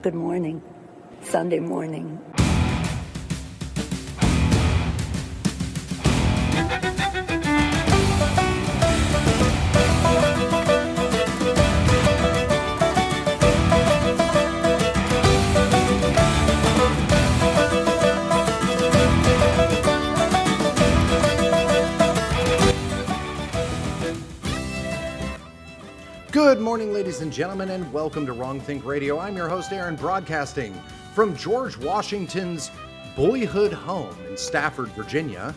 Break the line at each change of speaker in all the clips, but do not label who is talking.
Good morning. Sunday morning.
Good morning, ladies and gentlemen, and welcome to Wrongthink Radio. I'm your host, Aaron, broadcasting from George Washington's boyhood home in Stafford, Virginia.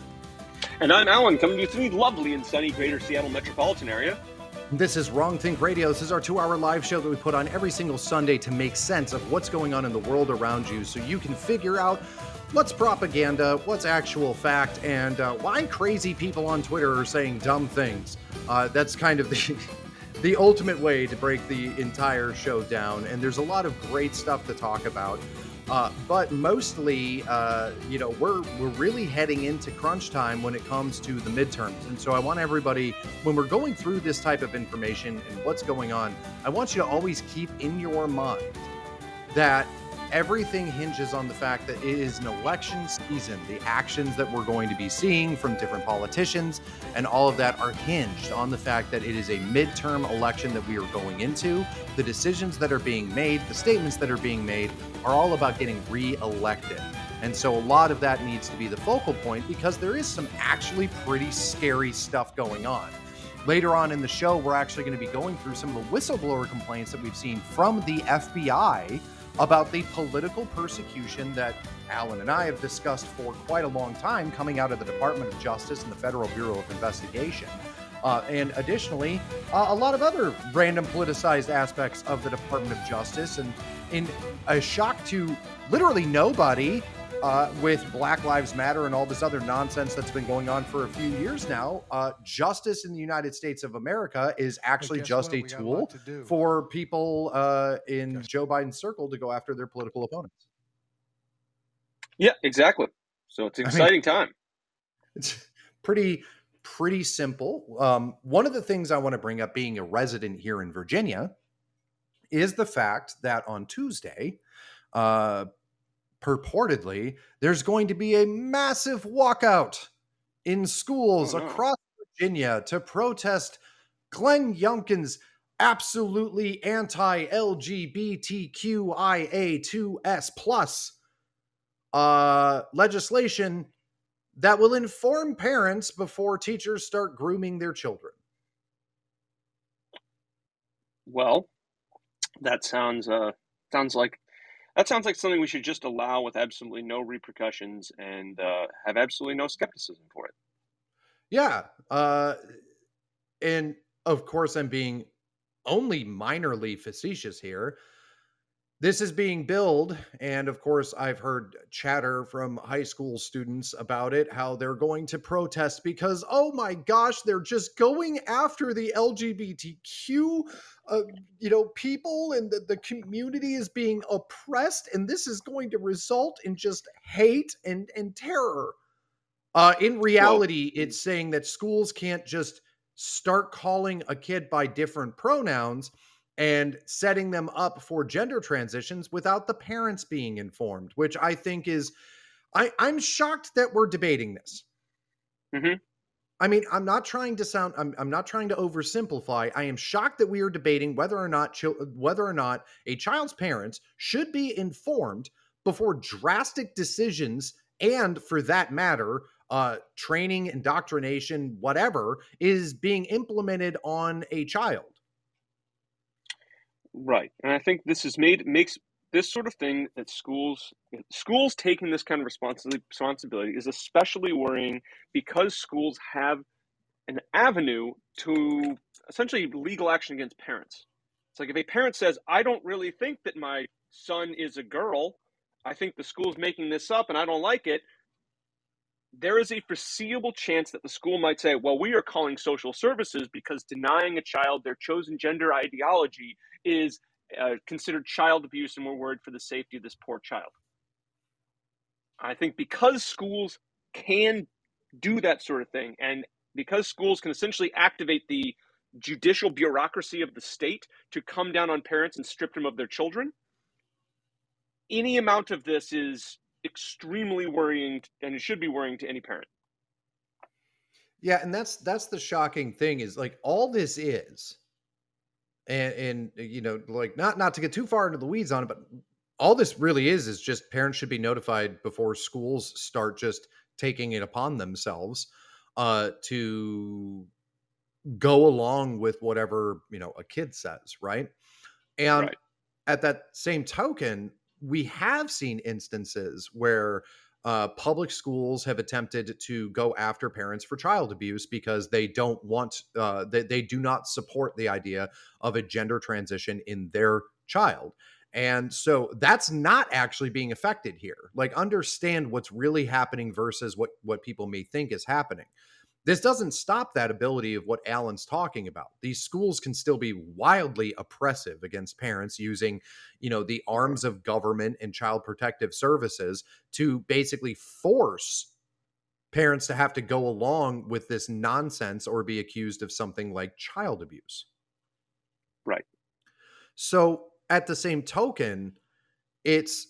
And I'm Alan, coming to you through the lovely and sunny greater Seattle metropolitan area.
This is Wrongthink Radio. This is our two hour live show that we put on every single Sunday to make sense of what's going on in the world around you so you can figure out what's propaganda, what's actual fact, and uh, why crazy people on Twitter are saying dumb things. Uh, that's kind of the. the ultimate way to break the entire show down. And there's a lot of great stuff to talk about. Uh, but mostly, uh, you know, we're we're really heading into crunch time when it comes to the midterms, and so I want everybody, when we're going through this type of information and what's going on, I want you to always keep in your mind that everything hinges on the fact that it is an election season. The actions that we're going to be seeing from different politicians and all of that are hinged on the fact that it is a midterm election that we are going into. The decisions that are being made, the statements that are being made are all about getting re-elected. And so a lot of that needs to be the focal point because there is some actually pretty scary stuff going on. Later on in the show, we're actually going to be going through some of the whistleblower complaints that we've seen from the FBI about the political persecution that Alan and I have discussed for quite a long time coming out of the Department of Justice and the Federal Bureau of Investigation. Uh, and additionally, uh, a lot of other random politicized aspects of the Department of Justice. And in a shock to literally nobody, uh, with Black Lives Matter and all this other nonsense that's been going on for a few years now, uh, justice in the United States of America is actually just
what?
a
We got a
tool
to
for people uh, in
Yes.
Joe Biden's circle to go after their political opponents.
Yeah, exactly. So it's an
I mean-
exciting time.
It's pretty pretty simple. Um, one of the things I want to bring up, being a resident here in Virginia, is the fact that on Tuesday, uh, purportedly, there's going to be a massive walkout in schools
Oh, no.
across Virginia to protest Glenn Youngkin's absolutely anti-LGBTQIA2S plus uh, legislation that will inform parents before teachers start grooming their children.
Well, that sounds uh sounds like that sounds like something we should just allow with absolutely no repercussions and uh, have absolutely no skepticism for it.
Yeah. Uh, and of course, I'm being only minorly facetious here. This is being billed. And of course, I've heard chatter from high school students about it, how they're going to protest because, oh my gosh, they're just going after the LGBTQ, uh, you know, people and the, the community is being oppressed. And this is going to result in just hate and, and terror. Uh, in reality, it's saying that schools can't just start calling a kid by different pronouns and setting them up for gender transitions without the parents being informed, which I think is, I, I'm shocked that we're debating this.
Mhm.
I mean, I'm not trying to sound, I'm, I'm not trying to oversimplify. I am shocked that we are debating whether or not chil- whether or not a child's parents should be informed before drastic decisions and for that matter uh, training, indoctrination, whatever, is being implemented on a child.
Right. And I think this is made makes this sort of thing that schools schools taking this kind of responsibility is especially worrying because schools have an avenue to essentially legal action against parents. It's like if a parent says, "I don't really think that my son is a girl. I think the school's making this up and I don't like it." There is a foreseeable chance that the school might say, "Well, we are calling social services because denying a child their chosen gender ideology is uh, considered child abuse and we're worried for the safety of this poor child. I think because schools can do that sort of thing and because schools can essentially activate the judicial bureaucracy of the state to come down on parents and strip them of their children, any amount of this is extremely worrying and it should be worrying to any parent.
Yeah, and that's that's the shocking thing is like all this is and and you know like not not to get too far into the weeds on it but all this really is is just parents should be notified before schools start just taking it upon themselves uh to go along with whatever you know a kid says right and
Right.
at that same token we have seen instances where uh, public schools have attempted to go after parents for child abuse because they don't want uh, they, they do not support the idea of a gender transition in their child. And so that's not actually being affected here. Like understand what's really happening versus what what people may think is happening this doesn't stop that ability of what Alan's talking about. These schools can still be wildly oppressive against parents using, you know, the arms of government and child protective services to basically force parents to have to go along with this nonsense or be accused of something like child abuse.
Right.
So, at the same token, it's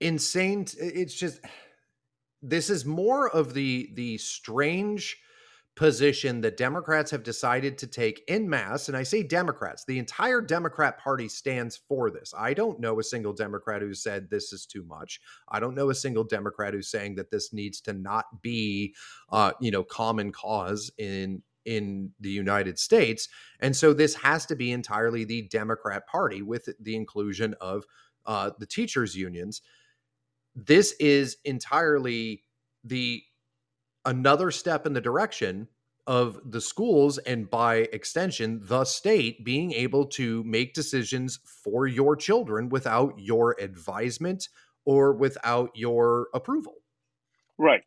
insane. It's just this is more of the the strange position that Democrats have decided to take in mass and I say Democrats the entire Democrat party stands for this. I don't know a single Democrat who said this is too much. I don't know a single Democrat who's saying that this needs to not be uh you know common cause in in the United States. And so this has to be entirely the Democrat party with the inclusion of uh the teachers unions this is entirely the another step in the direction of the schools and by extension the state being able to make decisions for your children without your advisement or without your approval
Right.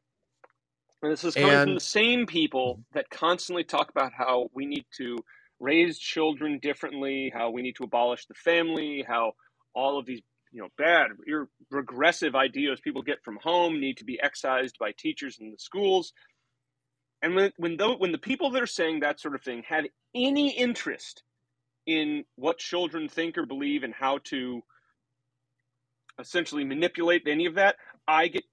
And this is coming from the same people that constantly talk about how we need to raise children differently, how we need to abolish the family, how all of these you know bad ir- regressive ideas people get from home need to be excised by teachers in the schools. And when when tho- when the people that are saying that sort of thing have any interest in what children think or believe and how to essentially manipulate any of that, I get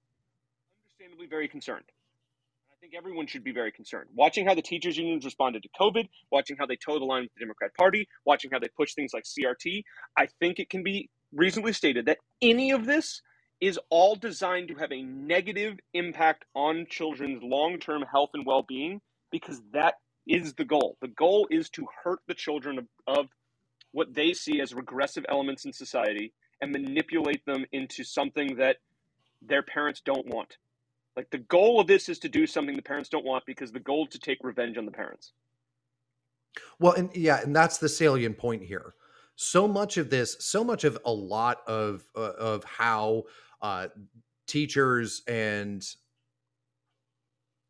understandably very concerned. I think everyone should be very concerned. Watching how the teachers unions responded to COVID, watching how they toe the line with the Democrat Party, watching how they push things like CRT, I think it can be reasonably stated that any of this is all designed to have a negative impact on children's long-term health and well-being because that is the goal. The goal is to hurt the children of, of what they see as regressive elements in society and manipulate them into something that their parents don't want. Like the goal of this is to do something the parents don't want because the goal is to take revenge on the parents.
Well, and yeah, and that's the salient point here. So much of this, so much of a lot of uh, of how uh, teachers and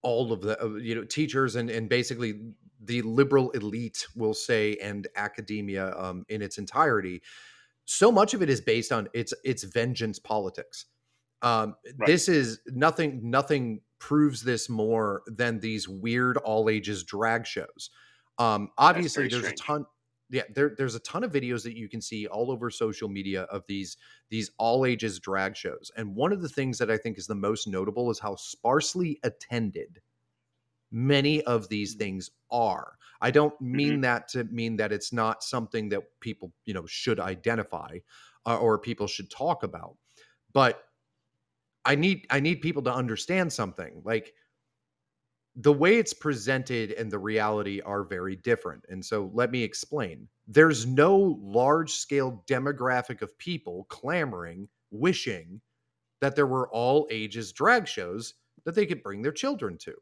all of the uh, you know teachers and and basically the liberal elite will say and academia um, in its entirety so much of it is based on it's it's vengeance politics um,
Right.
this is nothing nothing proves this more than these weird all ages drag shows um obviously there's
strange.
a ton yeah there, there's a ton of videos that you can see all over social media of these these all ages drag shows and one of the things that i think is the most notable is how sparsely attended many of these things are. I don't mean that to mean that it's not something that people you know should identify uh, or people should talk about but i need i need people to understand something like the way it's presented and the reality are very different and so let me explain there's no large scale demographic of people clamoring wishing that there were all ages drag shows that they could bring their children to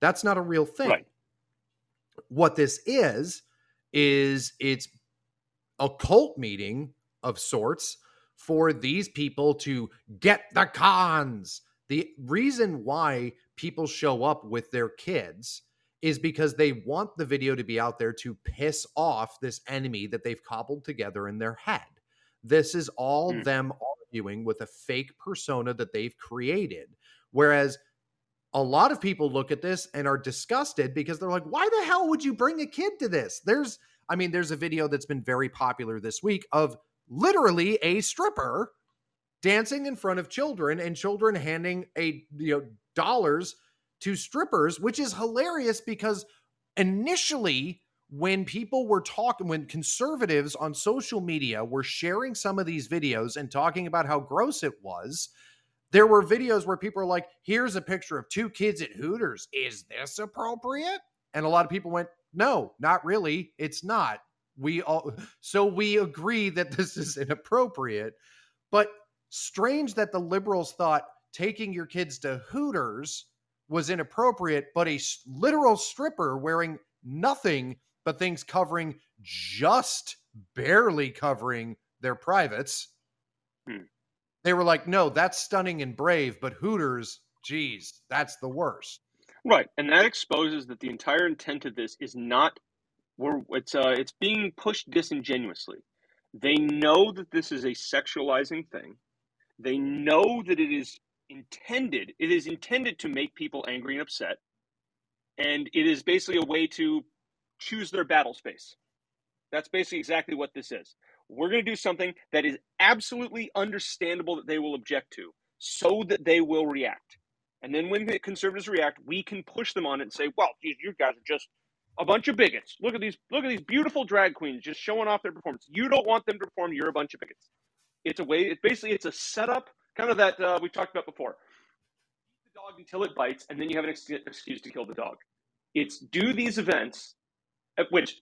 that's not a real thing
Right.
what this is is it's a cult meeting of sorts for these people to get the cons. The reason why people show up with their kids is because they want the video to be out there to piss off this enemy that they've cobbled together in their head. This is all
Hmm.
them arguing with a fake persona that they've created. Whereas a lot of people look at this and are disgusted because they're like, why the hell would you bring a kid to this? There's, I mean, there's a video that's been very popular this week of literally a stripper dancing in front of children and children handing a you know dollars to strippers, which is hilarious because initially when people were talking when conservatives on social media were sharing some of these videos and talking about how gross it was there were videos where people are like here's a picture of two kids at hooters. Is this appropriate? And a lot of people went no not really. It's not. We all so we agree that this is inappropriate. But strange that the liberals thought taking your kids to hooters was inappropriate but a literal stripper wearing nothing but things covering just barely covering their privates. Hmm. They were like, no, that's stunning and brave, but Hooters, geez, that's the worst.
Right, and that exposes that the entire intent of this is not we're it's uh it's being pushed disingenuously. They know that this is a sexualizing thing. They know that it is intended it is intended to make people angry and upset. And it is basically a way to choose their battle space. That's basically exactly what this is. We're going to do something that is absolutely understandable that they will object to so that they will react. And then when the conservatives react, we can push them on it and say, well, you guys are just a bunch of bigots. Look at these look at these beautiful drag queens just showing off their performance. You don't want them to perform, you're a bunch of bigots. It's a way, it's basically it's a setup, kind of that uh, we talked about before. The dog until it bites, and then you have an excuse to kill the dog. It's do these events at which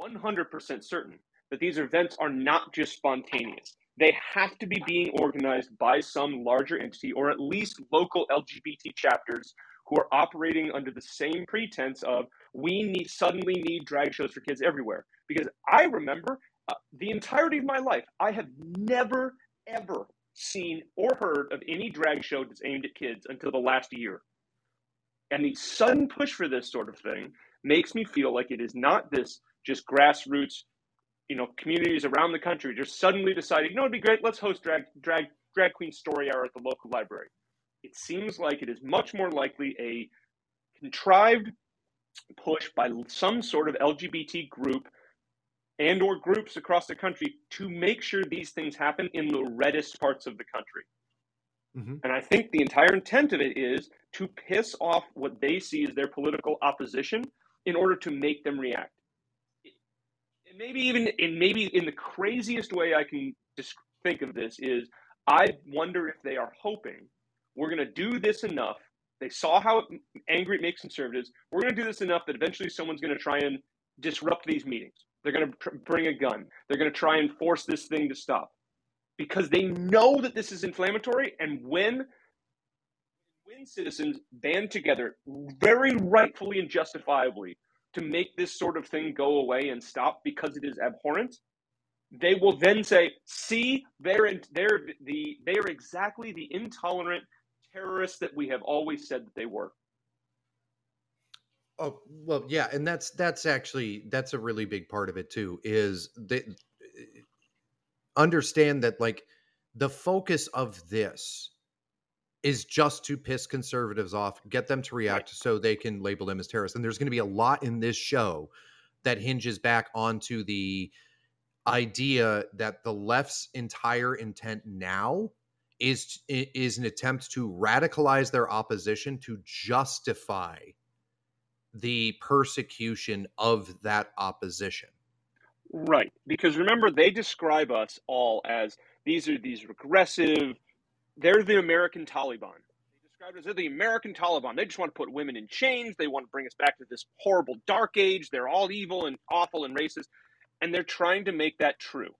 100% certain that these events are not just spontaneous. They have to be being organized by some larger entity or at least local LGBT chapters who are operating under the same pretense of we need suddenly need drag shows for kids everywhere. Because I remember uh, the entirety of my life, I have never ever seen or heard of any drag show that's aimed at kids until the last year. And the sudden push for this sort of thing makes me feel like it is not this just grassroots, you know, communities around the country just suddenly deciding, you know, it'd be great, let's host drag drag drag queen story hour at the local library. It seems like it is much more likely a contrived push by some sort of LGBT group and or groups across the country to make sure these things happen in the reddest parts of the country. Mm-hmm. And I think the entire intent of it is to piss off what they see as their political opposition in order to make them react. And maybe even in maybe in the craziest way I can think of this is I wonder if they are hoping we're going to do this enough. They saw how angry it makes conservatives. We're going to do this enough that eventually someone's going to try and disrupt these meetings. They're going to pr- bring a gun. They're going to try and force this thing to stop because they know that this is inflammatory. And when when citizens band together, very rightfully and justifiably, to make this sort of thing go away and stop because it is abhorrent, they will then say, "See, they're they're the they are exactly the intolerant terrorists that we have always said that they were."
Oh well, yeah, and that's that's actually that's a really big part of it too. Is they eh, understand that like the focus of this is just to piss conservatives off, get them to react right. so they can label them as terrorists. And there's going to be a lot in this show that hinges back onto the idea that the left's entire intent now is is an attempt to radicalize their opposition to justify the persecution of that opposition.
Right. Because remember, they describe us all as these are these regressive, they're the American Taliban. They describe us as the American Taliban. They just want to put women in chains. They want to bring us back to this horrible dark age. They're all evil and awful and racist. And they're trying to make that true.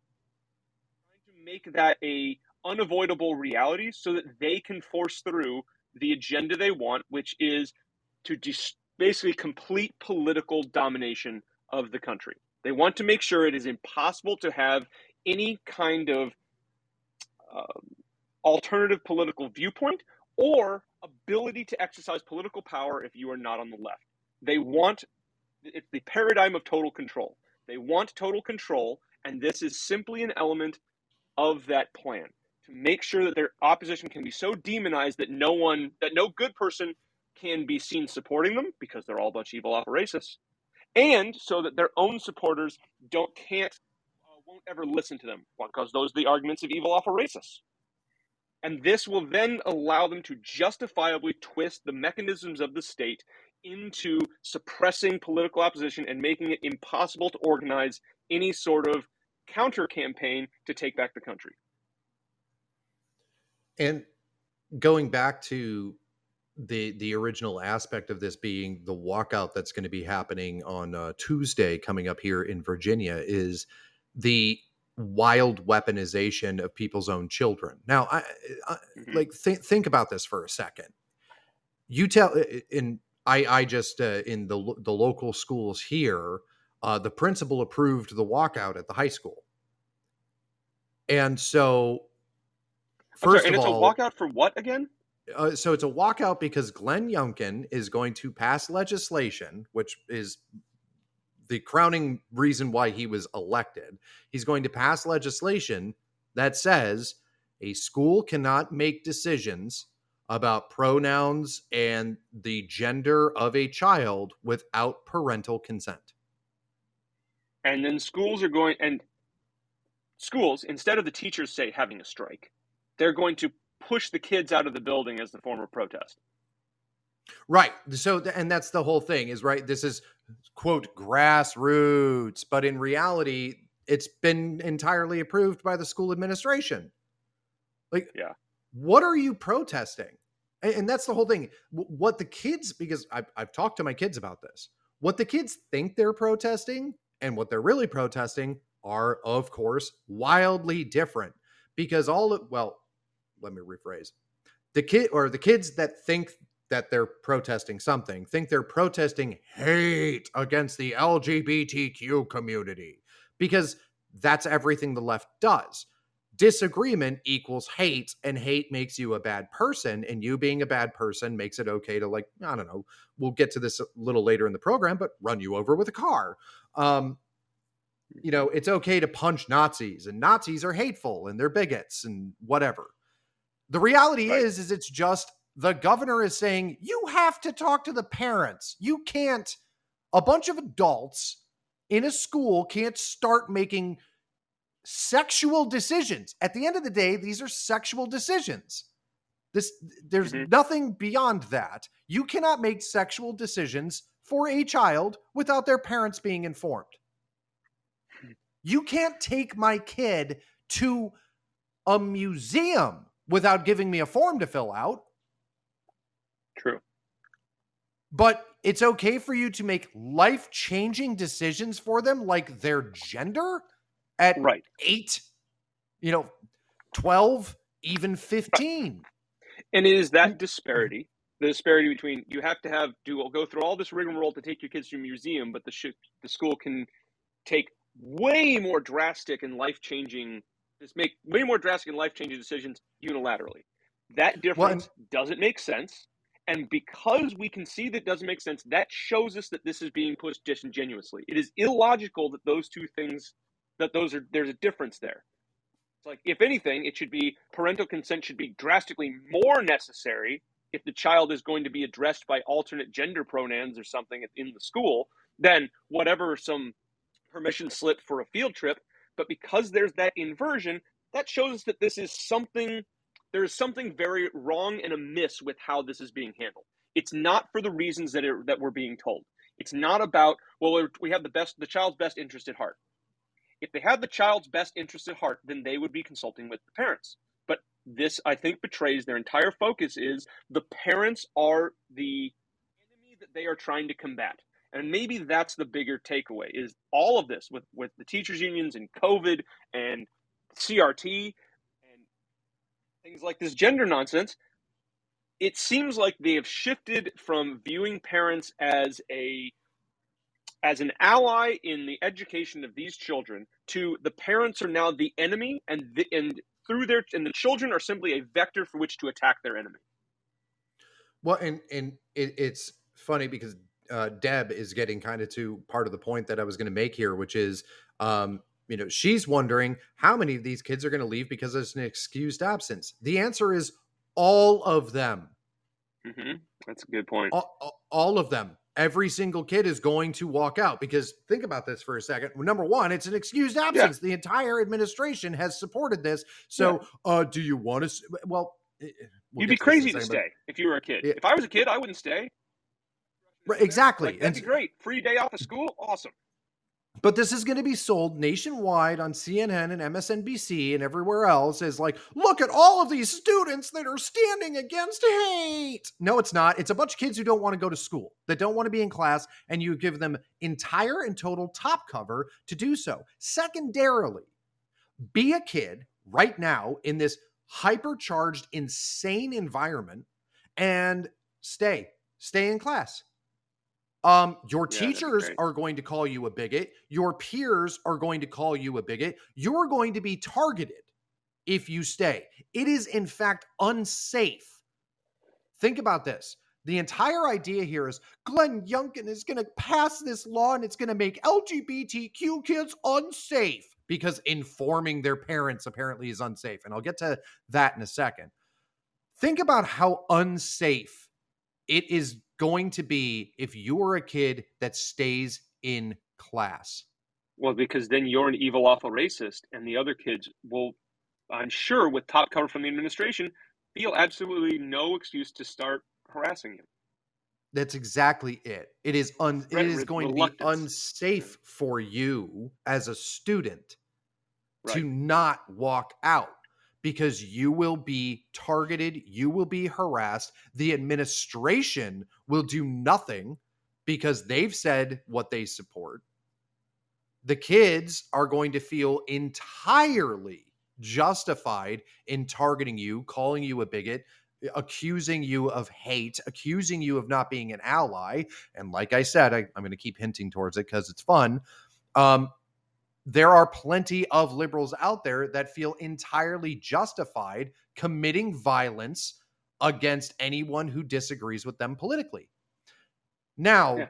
Trying to make that a unavoidable reality so that they can force through the agenda they want, which is to basically complete political domination of the country. They want to make sure it is impossible to have any kind of uh, alternative political viewpoint or ability to exercise political power if you are not on the left. They want it's the paradigm of total control. They want total control, and this is simply an element of that plan to make sure that their opposition can be so demonized that no one, that no good person can be seen supporting them because they're all a bunch of evil operacists, and so that their own supporters don't can't uh, won't ever listen to them because those are the arguments of evil alpha racists. And this will then allow them to justifiably twist the mechanisms of the state into suppressing political opposition and making it impossible to organize any sort of counter campaign to take back the country.
And going back to the the original aspect of this being the walkout that's going to be happening on uh, Tuesday coming up here in Virginia is the wild weaponization of people's own children. Now, I, I mm-hmm. like th- think about this for a second. You tell in I I just uh, in the the local schools here, uh, the principal approved the walkout at the high school, and so
first sorry, and of all, it's a walkout for what again?
Uh, so it's a walkout because Glenn Youngkin is going to pass legislation, which is the crowning reason why he was elected. He's going to pass legislation that says a school cannot make decisions about pronouns and the gender of a child without parental consent.
And then schools are going and schools instead of the teachers say having a strike, they're going to push the kids out of the building as the form of protest.
Right. So, and that's the whole thing is right. This is quote grassroots, but in reality, it's been entirely approved by the school administration. Like,
yeah,
what are you protesting? And, and that's the whole thing. What the kids, because I've, I've talked to my kids about this, what the kids think they're protesting and what they're really protesting are, of course, wildly different. Because all of, well, let me rephrase the kid or the kids that think that they're protesting something think they're protesting hate against the LGBTQ community because that's everything the left does. Disagreement equals hate, and hate makes you a bad person. And you being a bad person makes it okay to, like, I don't know, we'll get to this a little later in the program, but run you over with a car. Um, you know, it's okay to punch Nazis, and Nazis are hateful and they're bigots and whatever. The reality right. is, is it's just the governor is saying you have to talk to the parents. You can't. A bunch of adults in a school can't start making sexual decisions. At the end of the day, these are sexual decisions. This there's mm-hmm. nothing beyond that. You cannot make sexual decisions for a child without their parents being informed. You can't take my kid to a museum without giving me a form to fill out.
True.
But it's okay for you to make life changing decisions for them, like their gender at
right.
eight, you know, 12, even 15.
And it is that mm-hmm. disparity, the disparity between you have to have, do go through all this rigmarole to take your kids to a museum, but the, sh- the school can take way more drastic and life changing just make way more drastic and life changing decisions unilaterally. That difference well, doesn't make sense. And because we can see that doesn't make sense, that shows us that this is being pushed disingenuously. It is illogical that those two things, that those are, there's a difference there. It's like, if anything, it should be parental consent should be drastically more necessary if the child is going to be addressed by alternate gender pronouns or something in the school than whatever some permission slip for a field trip but because there's that inversion, that shows us that this is something, there is something very wrong and amiss with how this is being handled. It's not for the reasons that, it, that we're being told. It's not about, well, we have the best, the child's best interest at heart. If they had the child's best interest at heart, then they would be consulting with the parents. But this, I think, betrays their entire focus is the parents are the enemy that they are trying to combat. And maybe that's the bigger takeaway is all of this with, with the teachers unions and COVID and CRT and things like this gender nonsense. It seems like they have shifted from viewing parents as a as an ally in the education of these children to the parents are now the enemy and the, and through their and the children are simply a vector for which to attack their enemy.
Well, and and it, it's funny because uh, Deb is getting kind of to part of the point that I was going to make here, which is, um, you know, she's wondering how many of these kids are going to leave because there's an excused absence. The answer is all of them.
Mm-hmm. That's a good point.
All, all, of them. every single kid is going to walk out because think about this for a second. Number one, it's an excused absence. Yeah. The entire administration has supported this. So, yeah. uh, do you want to? Well,
eh, eh, we'll you'd be crazy to stay if you were a kid. Yeah. If I was a kid, I wouldn't stay.
Right, exactly.
Like, that'd and, be great. Free day off of school, awesome.
But this is going to be sold nationwide on CNN and MSNBC and everywhere else as like, look at all of these students that are standing against hate. No, it's not. It's a bunch of kids who don't want to go to school, that don't want to be in class, and you give them entire and total top cover to do so. Secondarily, be a kid right now in this hypercharged, insane environment and stay, stay in class um, your yeah, teachers are going to call you a bigot. Your peers are going to call you a bigot. You're going to be targeted if you stay. It is, in fact, unsafe. Think about this. The entire idea here is Glenn Youngkin is going to pass this law and it's going to make LGBTQ kids unsafe because informing their parents apparently is unsafe. And I'll get to that in a second. Think about how unsafe it is going to be if you are a kid that stays in class?
Well, because then you're an evil, awful racist, and the other kids will, I'm sure, with top cover from the administration, feel absolutely no excuse to start harassing you.
That's exactly it. It is un, it is going to be unsafe mm. for you as a student right. to not walk out because you will be targeted, you will be harassed. The administration will do nothing because they've said what they support. The kids are going to feel entirely justified in targeting you, calling you a bigot, accusing you of hate, accusing you of not being an ally. And like I said, I, am going to keep hinting towards it because it's fun. Um, there are plenty of liberals out there that feel entirely justified committing violence against anyone who disagrees with them politically. Now, yeah.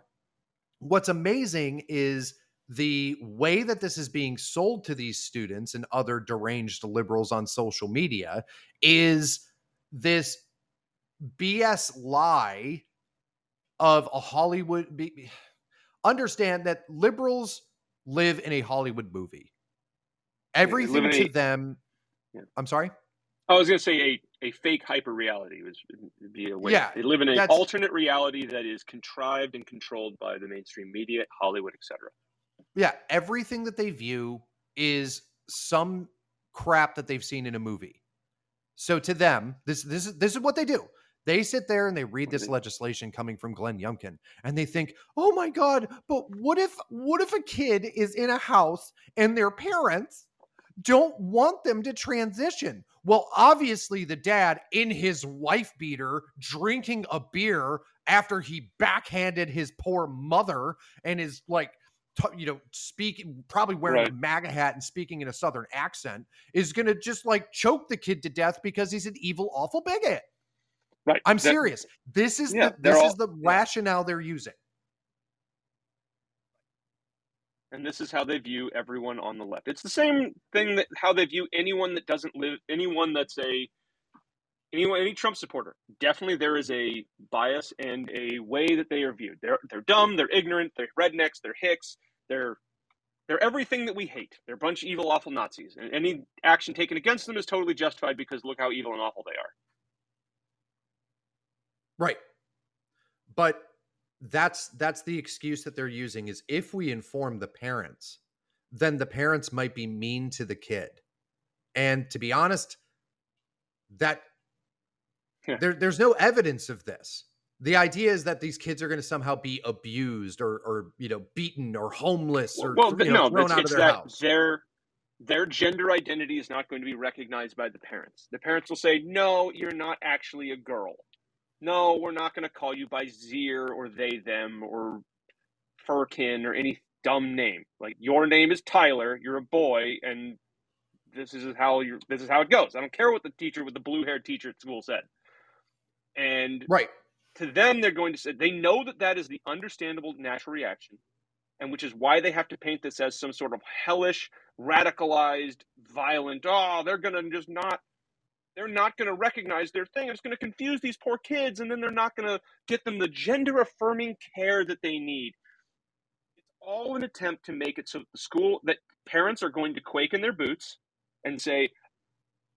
what's amazing is the way that this is being sold to these students and other deranged liberals on social media is this BS lie of a Hollywood. Be, understand that liberals live in a Hollywood movie. Everything to a, them. Yeah. I'm sorry.
I was going to say a, a fake hyper reality was be a way. Yeah, they live in an alternate reality that is contrived and controlled by the mainstream media, Hollywood, etc.
Yeah, everything that they view is some crap that they've seen in a movie. So to them, this this is this is what they do. They sit there and they read this legislation coming from Glenn Youngkin and they think, "Oh my god, but what if what if a kid is in a house and their parents don't want them to transition?" Well, obviously the dad in his wife beater drinking a beer after he backhanded his poor mother and is like you know, speaking, probably wearing right. a MAGA hat and speaking in a Southern accent, is going to just like choke the kid to death because he's an evil, awful bigot. Right. I'm that, serious. This is yeah, the this all, is the rationale they're using.
And this is how they view everyone on the left. It's the same thing that how they view anyone that doesn't live anyone that's a anyone any Trump supporter. Definitely there is a bias and a way that they are viewed. They're they're dumb, they're ignorant, they're rednecks, they're hicks, they're they're everything that we hate. They're a bunch of evil, awful Nazis. And any action taken against them is totally justified because look how evil and awful they are.
Right. But that's that's the excuse that they're using is if we inform the parents, then the parents might be mean to the kid. And to be honest, that yeah. there, there's no evidence of this. The idea is that these kids are going to somehow be abused or, or you know, beaten or homeless or well, you know, no, thrown out of their house.
Their their gender identity is not going to be recognized by the parents. The parents will say, "No, you're not actually a girl." No, we're not going to call you by Zier or they, them or Furkin or any dumb name. Like your name is Tyler, you're a boy, and this is how you this is how it goes. I don't care what the teacher with the blue haired teacher at school said. And
right
to them, they're going to say they know that that is the understandable natural reaction, and which is why they have to paint this as some sort of hellish, radicalized, violent. Oh, they're going to just not they're not going to recognize their thing. It's going to confuse these poor kids, and then they're not going to get them the gender affirming care that they need. It's all an attempt to make it so that the school that parents are going to quake in their boots and say,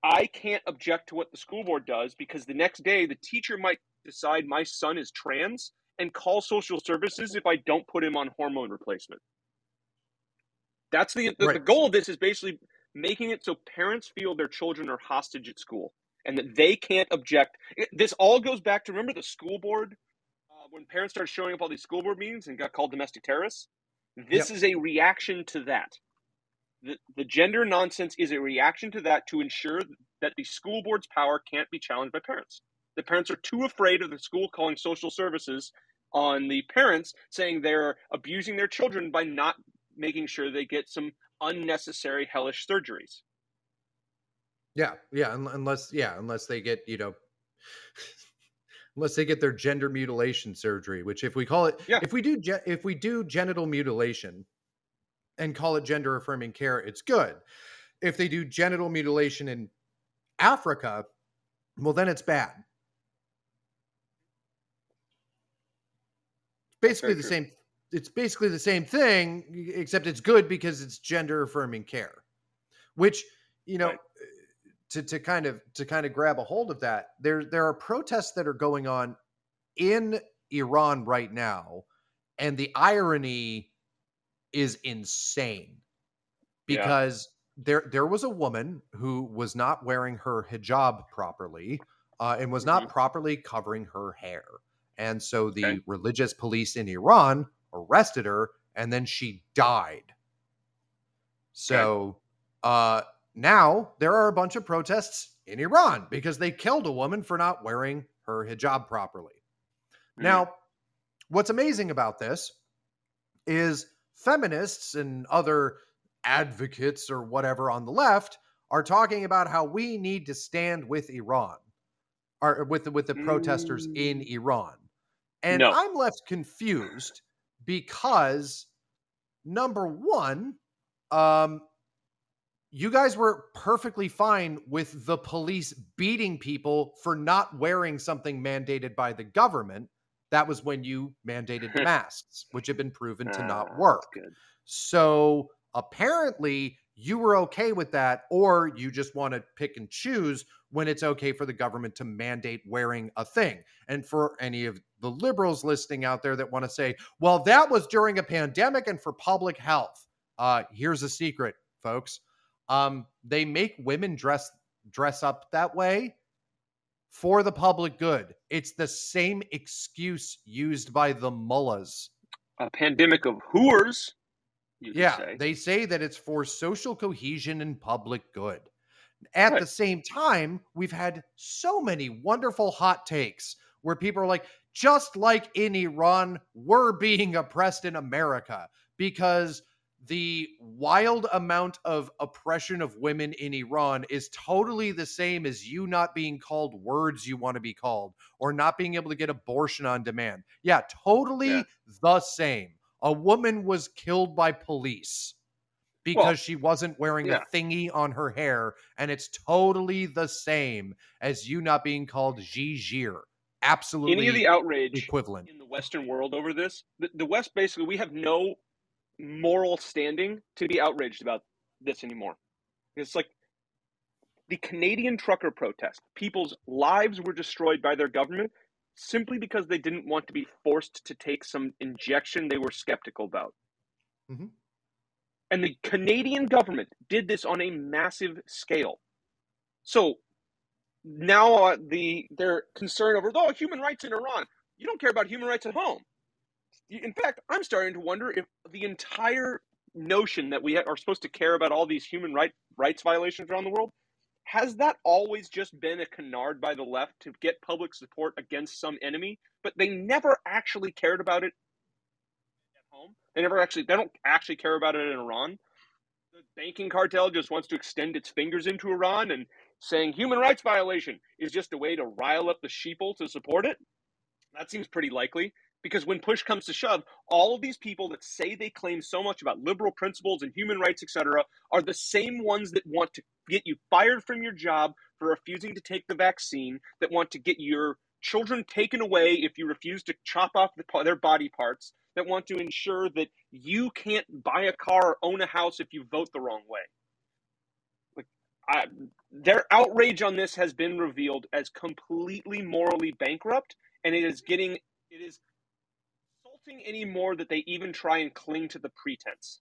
I can't object to what the school board does because the next day the teacher might decide my son is trans and call social services if I don't put him on hormone replacement. That's the the, right. the goal of this is basically making it so parents feel their children are hostage at school and that they can't object. It, this all goes back to remember the school board uh, when parents started showing up all these school board meetings and got called domestic terrorists. This yep. is a reaction to that. The, the gender nonsense is a reaction to that to ensure that the school board's power can't be challenged by parents. The parents are too afraid of the school calling social services on the parents, saying they're abusing their children by not making sure they get some unnecessary hellish surgeries.
Yeah, yeah, unless yeah, unless they get, you know, unless they get their gender mutilation surgery, which if we call it yeah. if we do ge- if we do genital mutilation and call it gender affirming care, it's good. If they do genital mutilation in Africa, well then it's bad. Basically the same it's basically the same thing, except it's good because it's gender affirming care, which you know. Right. To, to kind of to kind of grab a hold of that there there are protests that are going on in Iran right now and the irony is insane because yeah. there there was a woman who was not wearing her hijab properly uh, and was mm-hmm. not properly covering her hair and so the okay. religious police in Iran arrested her, and then she died. So uh, now there are a bunch of protests in Iran because they killed a woman for not wearing her hijab properly. Mm-hmm. Now, what's amazing about this is feminists and other advocates or whatever on the left are talking about how we need to stand with Iran or with the, with the protesters mm. in Iran. And no. I'm left confused because number one, um, you guys were perfectly fine with the police beating people for not wearing something mandated by the government. That was when you mandated masks, which have been proven to not ah, work. So apparently, you were okay with that, or you just want to pick and choose when it's okay for the government to mandate wearing a thing. And for any of the liberals listening out there that want to say, well, that was during a pandemic and for public health. Uh, here's a secret, folks. Um, they make women dress dress up that way for the public good. It's the same excuse used by the mullahs.
A pandemic of whores.
Yeah, say. they say that it's for social cohesion and public good. At right. the same time, we've had so many wonderful hot takes where people are like, just like in Iran, we're being oppressed in America because the wild amount of oppression of women in Iran is totally the same as you not being called words you want to be called or not being able to get abortion on demand. Yeah, totally yeah. the same. A woman was killed by police because well, she wasn't wearing yeah. a thingy on her hair, and it's totally the same as you not being called Gigir. Absolutely,
any of the outrage
equivalent
in the Western world over this. The, the West basically, we have no moral standing to be outraged about this anymore. It's like the Canadian trucker protest. People's lives were destroyed by their government simply because they didn't want to be forced to take some injection they were skeptical about. Mm-hmm. And the Canadian government did this on a massive scale. So now uh, the their concern over oh human rights in Iran. You don't care about human rights at home. In fact, I'm starting to wonder if the entire notion that we are supposed to care about all these human right, rights violations around the world has that always just been a canard by the left to get public support against some enemy, but they never actually cared about it at home. They never actually they don't actually care about it in Iran. The banking cartel just wants to extend its fingers into Iran and saying human rights violation is just a way to rile up the sheeple to support it. That seems pretty likely because when push comes to shove, all of these people that say they claim so much about liberal principles and human rights, etc., are the same ones that want to get you fired from your job for refusing to take the vaccine, that want to get your children taken away if you refuse to chop off the, their body parts, that want to ensure that you can't buy a car or own a house if you vote the wrong way. Like, I, their outrage on this has been revealed as completely morally bankrupt, and it is getting it is insulting anymore that they even try and cling to the pretense.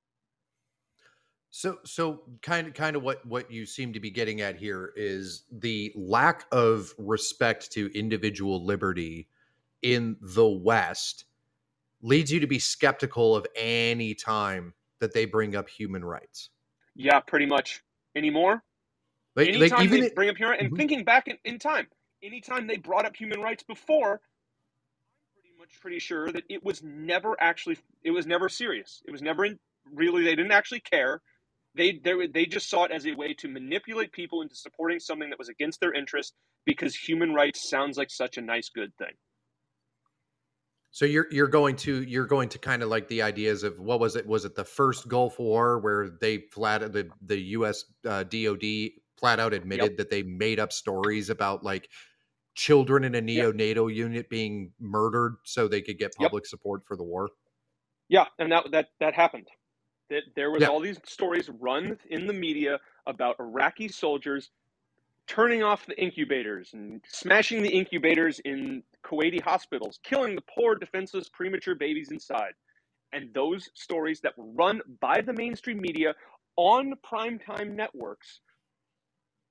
So so kind of kind of what what you seem to be getting at here is the lack of respect to individual liberty in the West leads you to be skeptical of any time that they bring up human rights.
Yeah, pretty much. Anymore?
Like,
Anytime
like even
they
it-
bring up human and
Mhm.
thinking back in, in time, anytime they brought up human rights before, I'm pretty much pretty sure that it was never actually it was never serious. It was never in, really they didn't actually care. They they they just saw it as a way to manipulate people into supporting something that was against their interest because human rights sounds like such a nice good thing.
So you're you're going to you're going to kind of like the ideas of what was it was it the first Gulf War where they flat the the U.S. Uh, DoD flat out admitted that they made up stories about like children in a neonatal unit being murdered so they could get
Yep.
public support for the war.
Yeah, and that that that happened. That there was
Yeah.
all these stories run in the media about Iraqi soldiers turning off the incubators and smashing the incubators in Kuwaiti hospitals, killing the poor defenseless premature babies inside. And those stories that were run by the mainstream media on primetime networks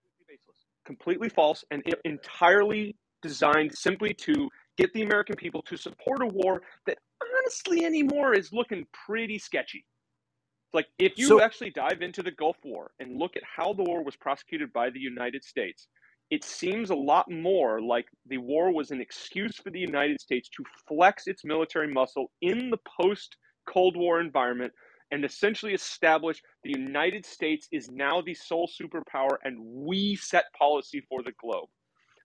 completely baseless, completely false, and entirely designed simply to get the American people to support a war that honestly anymore is looking pretty sketchy. Like if you
So-
actually dive into the Gulf War and look at how the war was prosecuted by the United States, it seems a lot more like the war was an excuse for the United States to flex its military muscle in the post Cold War environment and essentially establish the United States is now the sole superpower and we set policy for the globe.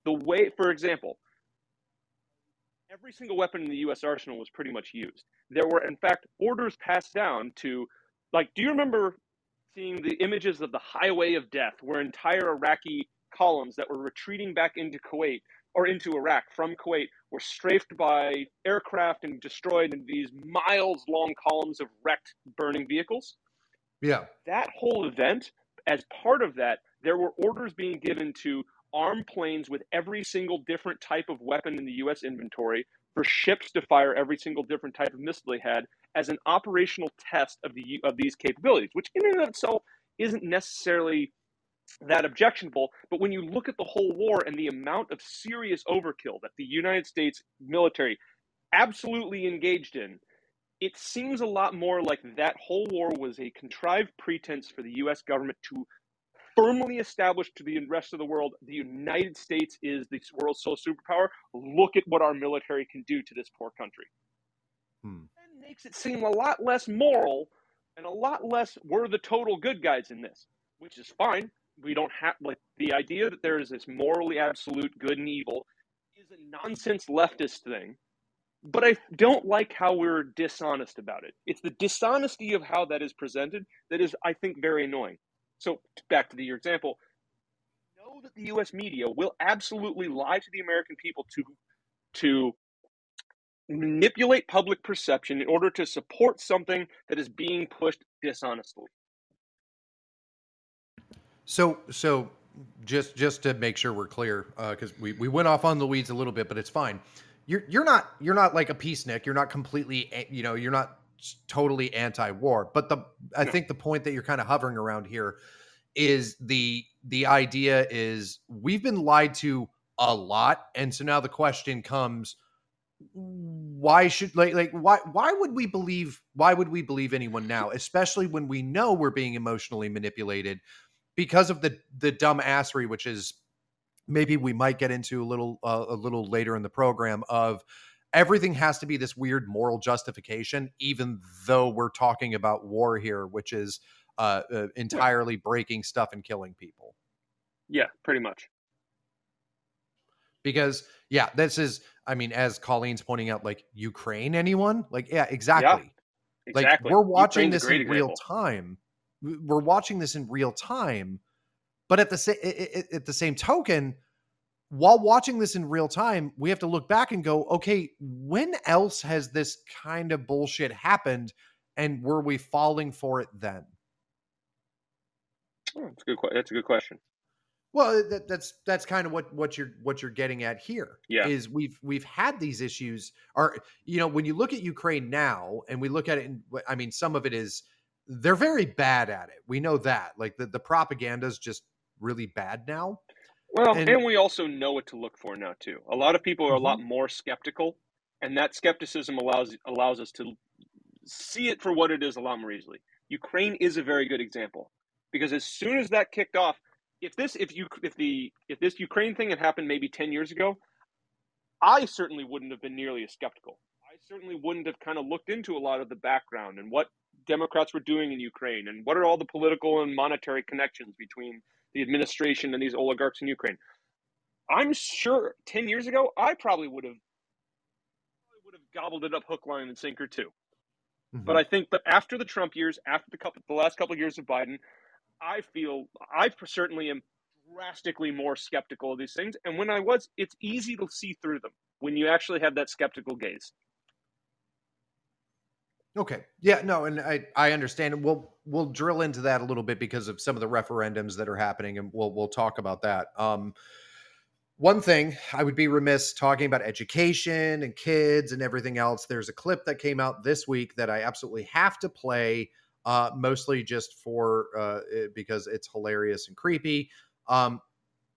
The way, for example, every single weapon in the U.S. arsenal was pretty much used. There were, in fact, orders passed down to, like, do you remember seeing the images of the Highway of Death, where entire Iraqi columns that were retreating back into Kuwait or into Iraq from Kuwait were strafed by aircraft and destroyed in these miles long columns of wrecked, burning vehicles?
Yeah.
that whole event, as part of that, there were orders being given to arm planes with every single different type of weapon in the U.S. inventory for ships to fire every single different type of missile they had as an operational test of the of these capabilities, which in and of itself isn't necessarily that objectionable. But when you look at the whole war and the amount of serious overkill that the United States military absolutely engaged in, it seems a lot more like that whole war was a contrived pretense for the US government to firmly establish to the rest of the world the United States is the world's sole superpower. Look at what our military can do to this poor country.
Hmm.
Makes it seem a lot less moral and a lot less we're the total good guys in this, which is fine. We don't have like the idea that there is this morally absolute good and evil is a nonsense leftist thing but I don't like how we're dishonest about it. It's the dishonesty of how that is presented that is, I think, very annoying. So, back to the, your example, know that the U.S. media will absolutely lie to the American people to to Mm-hmm. manipulate public perception in order to support something that is being pushed dishonestly.
So so just just to make sure we're clear, uh, because we we went off on the weeds a little bit, but it's fine. You're you're not you're not like a peacenik. You're not completely eh, you know you're not totally anti-war. But the I
No.
think the point that you're kind of hovering around here is the the idea is we've been lied to a lot, and so now the question comes why should like like why why would we believe why would we believe anyone now especially when we know we're being emotionally manipulated because of the the dumb assery which is maybe we might get into a little uh, a little later in the program of everything has to be this weird moral justification even though we're talking about war here which is uh, uh entirely breaking stuff and killing people
Yeah, pretty much.
because yeah this is i mean as colleen's pointing out like ukraine anyone like yeah exactly
Exactly.
like we're watching
Ukraine's
this in
great
real time we're watching this in real time But at the same at the same token, while watching this in real time, we have to look back and go, okay, when else has this kind of bullshit happened, and were we falling for it then?
Oh, that's a good. That's a good question.
Well, that, that's that's kind of what what you're what you're getting at here.
Yeah,
is we've we've had these issues. Are you know when you look at Ukraine now, and we look at it, and I mean, some of it is they're very bad at it. We know that. Like the the propaganda is just really bad now.
Well, and, and, we also know what to look for now too. A lot of people are mm-hmm. a lot more skeptical, and that skepticism allows allows us to see it for what it is a lot more easily. Ukraine is a very good example because as soon as that kicked off, if this if you if the if this Ukraine thing had happened maybe 10 years ago, I certainly wouldn't have been nearly as skeptical. I certainly wouldn't have kind of looked into a lot of the background and what Democrats were doing in Ukraine and what are all the political and monetary connections between the administration and these oligarchs in Ukraine. I'm sure 10 years ago I probably would have probably would have gobbled it up hook line and sinker too. Mm-hmm. But I think but after the Trump years, after the couple the last couple of years of Biden, I feel I certainly am drastically more skeptical of these things. And when I was, it's easy to see through them when you actually have that skeptical gaze.
Okay. Yeah, no, and I I understand. We'll we'll drill into that a little bit because of some of the referendums that are happening, and we'll we'll talk about that. Um, one thing I would be remiss talking about education and kids and everything else. There's a clip that came out this week that I absolutely have to play uh, mostly just for uh, it, because it's hilarious and creepy. Um,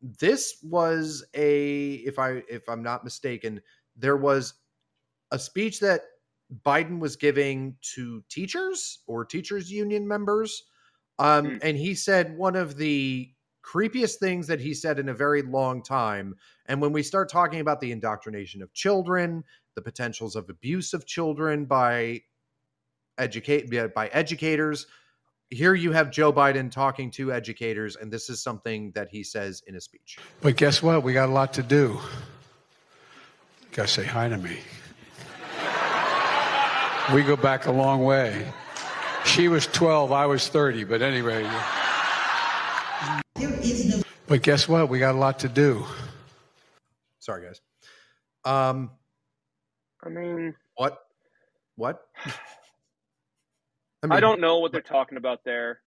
this was a, if I if I'm not mistaken, there was a speech that Biden was giving to teachers or teachers union members, um, mm. and he said one of the creepiest things that he said in a very long time. And when we start talking about the indoctrination of children, the potentials of abuse of children by educate by educators. Here you have Joe Biden talking to educators, and this is something that he says in a speech.
But guess what? We got a lot to do. Gotta say hi to me. we go back a long way. She was 12, I was 30, but anyway. But guess what? We got a lot to do.
Sorry, guys. Um,
I mean,
what? What?
I, mean, I don't know what they're talking about there.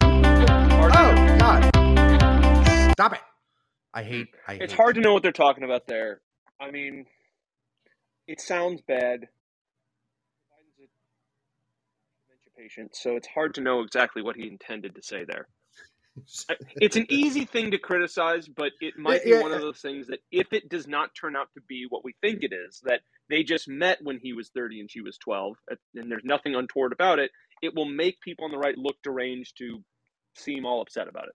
Oh God! Stop it! I hate. I
it's
hate
hard to know what they're talking about there. I mean, it sounds bad. Biden's a dementia patient, so it's hard to know exactly what he intended to say there. It's an easy thing to criticize, but it might be yeah, one of those things that if it does not turn out to be what we think it is, that they just met when he was 30 and she was 12, and there's nothing untoward about it, it will make people on the right look deranged to seem all upset about it.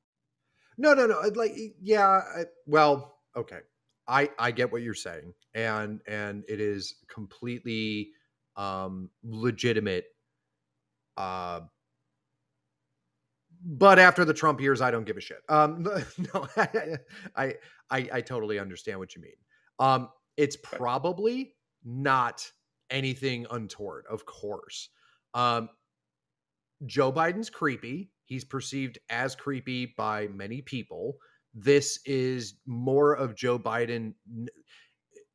No, no, no. Like, yeah. I, well, okay. I I get what you're saying, and and it is completely um legitimate. Uh, but after the Trump years, I don't give a shit. Um, no, I, I, I totally understand what you mean. Um, it's probably not anything untoward, of course. Um, Joe Biden's creepy. He's perceived as creepy by many people. This is more of Joe Biden.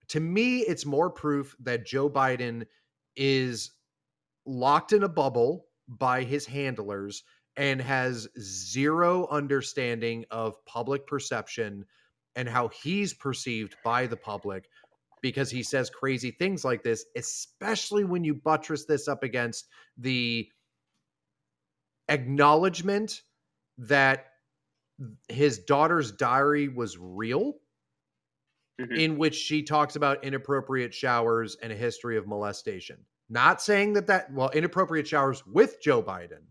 To me, it's more proof that Joe Biden is locked in a bubble by his handlers and has zero understanding of public perception and how he's perceived by the public because he says crazy things like this, especially when you buttress this up against the acknowledgement that his daughter's diary was real mm-hmm. in which she talks about inappropriate showers and a history of molestation not saying that that well inappropriate showers with joe biden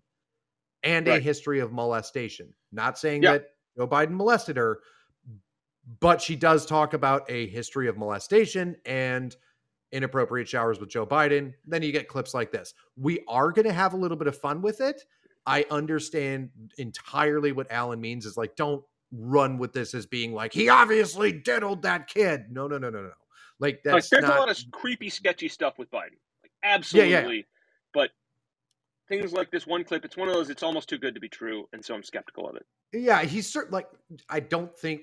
and right. a history of molestation not saying yeah. that joe biden molested her but she does talk about a history of molestation and inappropriate showers with joe biden then you get clips like this we are going to have a little bit of fun with it I understand entirely what Alan means is like, don't run with this as being like, he obviously diddled that kid. No, no, no, no, no. Like that's
like, there's
not...
a lot of creepy, sketchy stuff with Biden. Like absolutely. Yeah, yeah. Things like this one clip, it's one of those. It's almost too good to be true, and so I'm skeptical of it.
Yeah, he's certain. Like, I don't think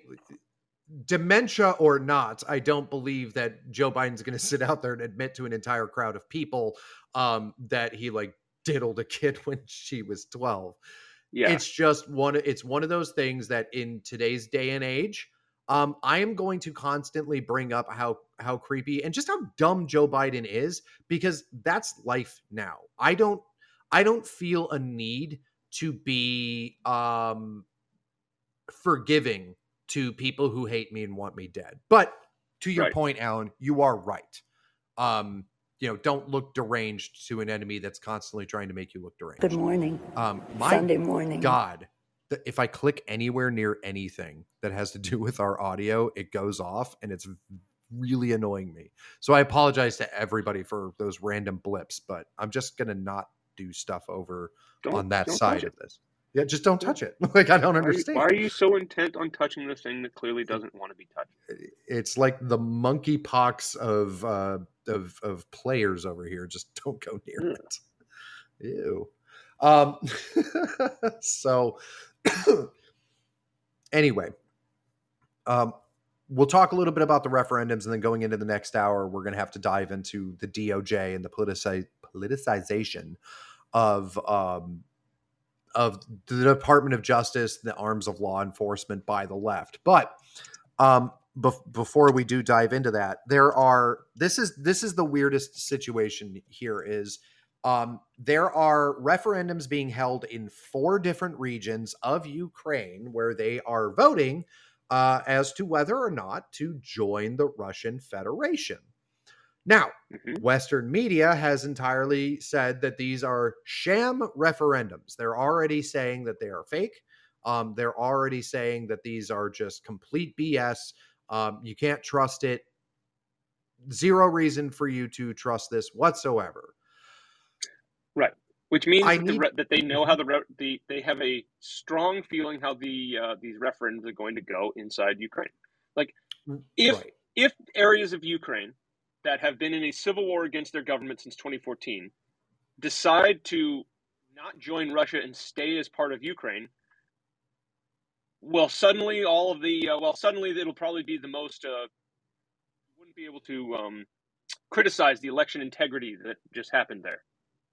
dementia or not, I don't believe that Joe Biden's going to sit out there and admit to an entire crowd of people um, that he like diddled a kid when she was twelve.
Yeah,
It's just one. It's one of those things that in today's day and age, um, I am going to constantly bring up how how creepy and just how dumb Joe Biden is because that's life now. I don't. I don't feel a need to be um forgiving to people who hate me and want me dead. But to your
Right.
point, Alan, you are right. Um, you know, don't look deranged to an enemy that's constantly trying to make you look deranged.
Good morning.
Um, my
Sunday morning.
God, if I click anywhere near anything that has to do with our audio, it goes off and it's really annoying me. So I apologize to everybody for those random blips, but I'm just going to not do stuff over
Don't-
on that side of this. Yeah, just don't touch it. Like, I don't
Why are, you,
understand.
why are you so intent on touching the thing that clearly doesn't want to be touched?
It's like the monkey pox of, uh, of, of players over here. Just don't go near
Ugh.
it. Ew. Um, so anyway, um, we'll talk a little bit about the referendums, and then going into the next hour, we're going to have to dive into the DOJ and the politici- politicization of um, of the Department of Justice, the arms of law enforcement by the left. But um, bef- before we do dive into that, there are this is this is the weirdest situation here is um, there are referendums being held in four different regions of Ukraine where they are voting uh, as to whether or not to join the Russian Federation. Now,
Mhm.
Western media has entirely said that these are sham referendums. They're already saying that they are fake. Um, they're already saying that these are just complete BS. Um, you can't trust it. Zero reason for you to trust this whatsoever.
Right, which means that, the re- that they know how the, re- the they have a strong feeling how the uh, these referendums are going to go inside Ukraine. Like if
right.
if areas of Ukraine that have been in a civil war against their government since 2014 decide to not join Russia and stay as part of Ukraine, well, suddenly all of the uh, well, suddenly it'll probably be the most. Uh, wouldn't be able to um, criticize the election integrity that just happened there.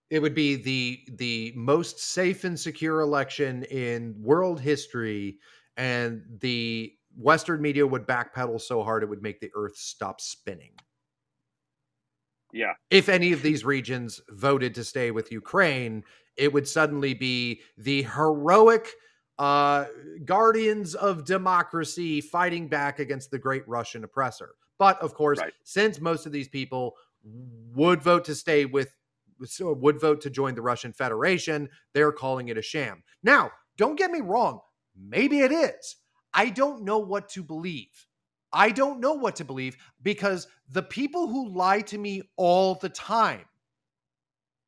It would be the the most safe and secure election in world history, and the Western media would backpedal so hard it would make the Earth stop spinning.
Yeah,
if any of these regions voted to stay with Ukraine, it would suddenly be the heroic uh, guardians of democracy fighting back against the great Russian oppressor. But of course,
Right.
since most of these people would vote to stay with, so would vote to join the Russian Federation, they're calling it a sham. Now, don't get me wrong, maybe it is. I don't know what to believe. I don't know what to believe because the people who lie to me all the time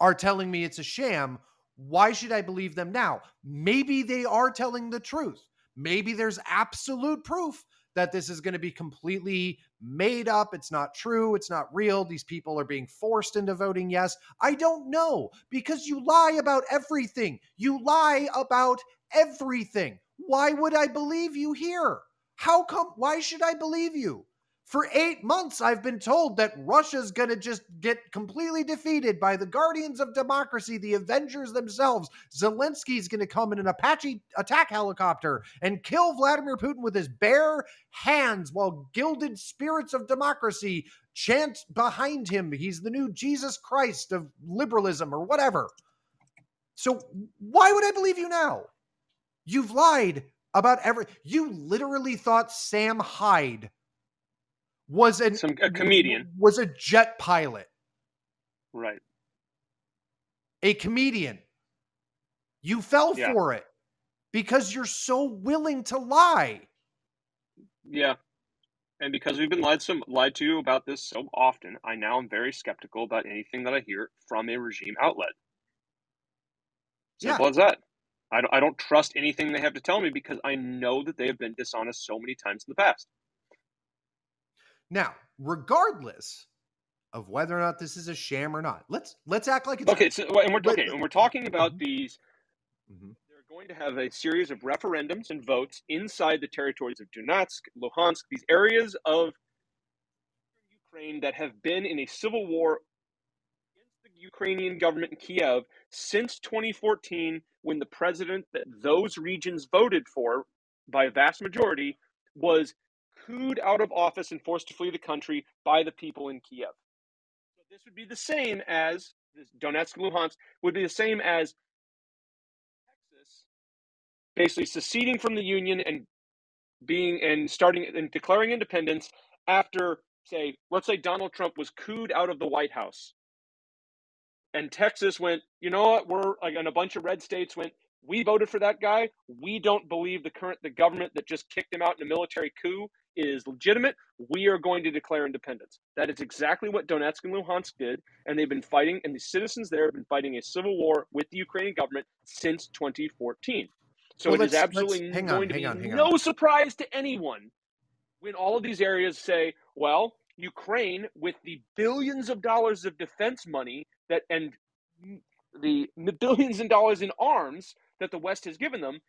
are telling me it's a sham. Why should I believe them now? Maybe they are telling the truth. Maybe there's absolute proof that this is going to be completely made up. It's not true. It's not real. These people are being forced into voting yes. I don't know because you lie about everything. You lie about everything. Why would I believe you here? How come? Why should I believe you? For eight months, I've been told that Russia's going to just get completely defeated by the guardians of democracy, the Avengers themselves. Zelensky's going to come in an Apache attack helicopter and kill Vladimir Putin with his bare hands while gilded spirits of democracy chant behind him. He's the new Jesus Christ of liberalism or whatever. So, why would I believe you now? You've lied about every. You literally thought Sam Hyde was an
Some- a comedian.
was a jet pilot,
right.
a comedian. You fell
Yeah.
for it because you're so willing to lie.
Yeah. And because we've been lied some lied to about this so often, I now am very skeptical about anything that I hear from a regime outlet. Simple
Yeah.
as that. I don't, I don't trust anything they have to tell me because I know that they have been dishonest so many times in the past.
Now, regardless of whether or not this is a sham or not. Let's let's act like it's
Okay, so and we're okay, and we're talking about
Mhm.
these.
Mhm.
They're going to have a series of referendums and votes inside the territories of Donetsk, Luhansk, these areas of Ukraine that have been in a civil war Ukrainian government in Kiev since 2014, when the president that those regions voted for by a vast majority was cooed out of office and forced to flee the country by the people in Kiev. So this would be the same as Donetsk, Luhansk would be the same as Texas basically seceding from the Union and being and starting and declaring independence after, say, let's say Donald Trump was cooed out of the White House. And Texas went, you know what, we're like and a bunch of red states went, we voted for that guy. We don't believe the current the government that just kicked him out in a military coup is legitimate. We are going to declare independence. That is exactly what Donetsk and Luhansk did, and they've been fighting, and the citizens there have been fighting a civil war with the Ukrainian government since 2014. So
Well,
it is absolutely going
on,
to be
on,
no
on.
surprise to anyone when all of these areas say, well, Ukraine, with the billions of dollars of defense money that and the billions and dollars in arms that the West has given them,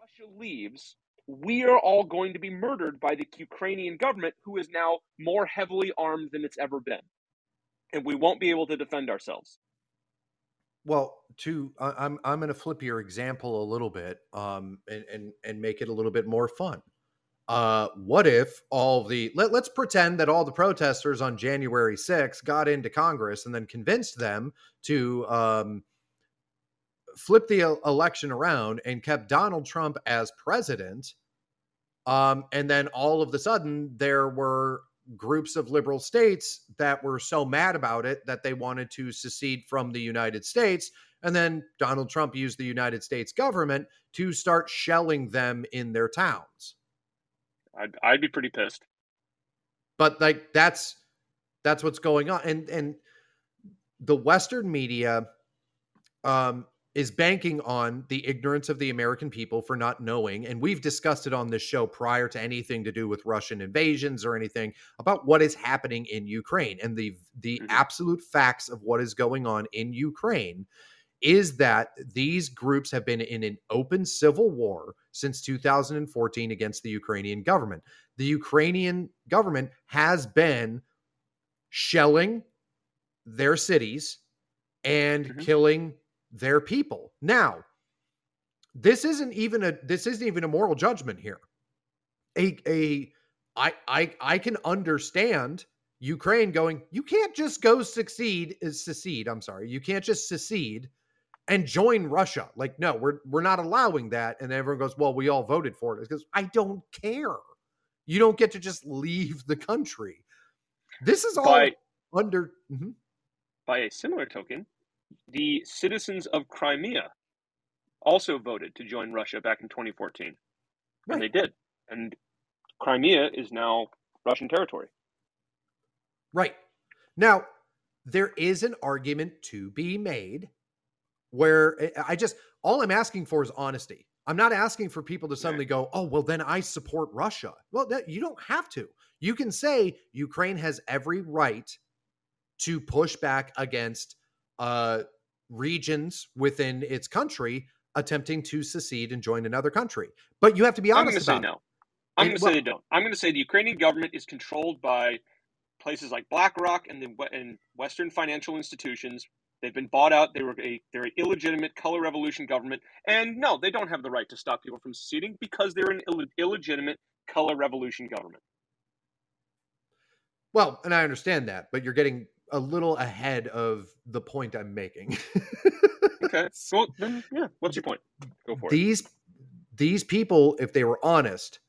Russia leaves, we are all going to be murdered by the Ukrainian government, who is now more heavily armed than it's ever been. And we won't be able to defend ourselves.
Well, to I'm I'm going to flip your example a little bit, um, and and and make it a little bit more fun. Uh, what if all the let, let's pretend that all the protesters on January 6th got into Congress and then convinced them to um, flip the election around and kept Donald Trump as president. Um, and then all of the sudden there were groups of liberal states that were so mad about it that they wanted to secede from the United States. And then Donald Trump used the United States government to start shelling them in their towns.
I'd, I'd be pretty pissed.
But like that's that's what's going on. And and the Western media um is banking on the ignorance of the American people for not knowing. And we've discussed it on this show prior to anything to do with Russian invasions or anything about what is happening in Ukraine. And the the
Mhm.
absolute facts of what is going on in Ukraine is that these groups have been in an open civil war since 2014 against the Ukrainian government. The Ukrainian government has been shelling their cities and
Mhm.
killing their people. Now, this isn't even a this isn't even a moral judgment here. A a I I I can understand Ukraine going, you can't just go succeed is secede. I'm sorry. You can't just secede and join Russia. Like, no, we're we're not allowing that. And everyone goes, Well, we all voted for it. Because I don't care. You don't get to just leave the country. This is all
By,
under Mhm.
by a similar token, the citizens of Crimea also voted to join Russia back in 2014. And they did. And Crimea is now Russian territory.
Right. Now, there is an argument to be made where I- I just all I'm asking for is honesty. I'm not asking for people to suddenly go, "Oh, well then I support Russia." Well, that, you don't have to. You can say Ukraine has every right to push back against uh regions within its country attempting to secede and join another country. But you have to be honest
I'm going
honest
to say
about
no. I'm going to
well-
say they don't. I'm going to say the Ukrainian government is controlled by places like BlackRock and the and Western financial institutions. They've been bought out. They were a they're an illegitimate color revolution government, and no, they don't have the right to stop people from seceding because they're an Ill- illegitimate color revolution government.
Well, and I understand that, but you're getting a little ahead of the point I'm making.
Okay. Well, then, yeah. What's your point? Go for it.
these these people, if they were honest,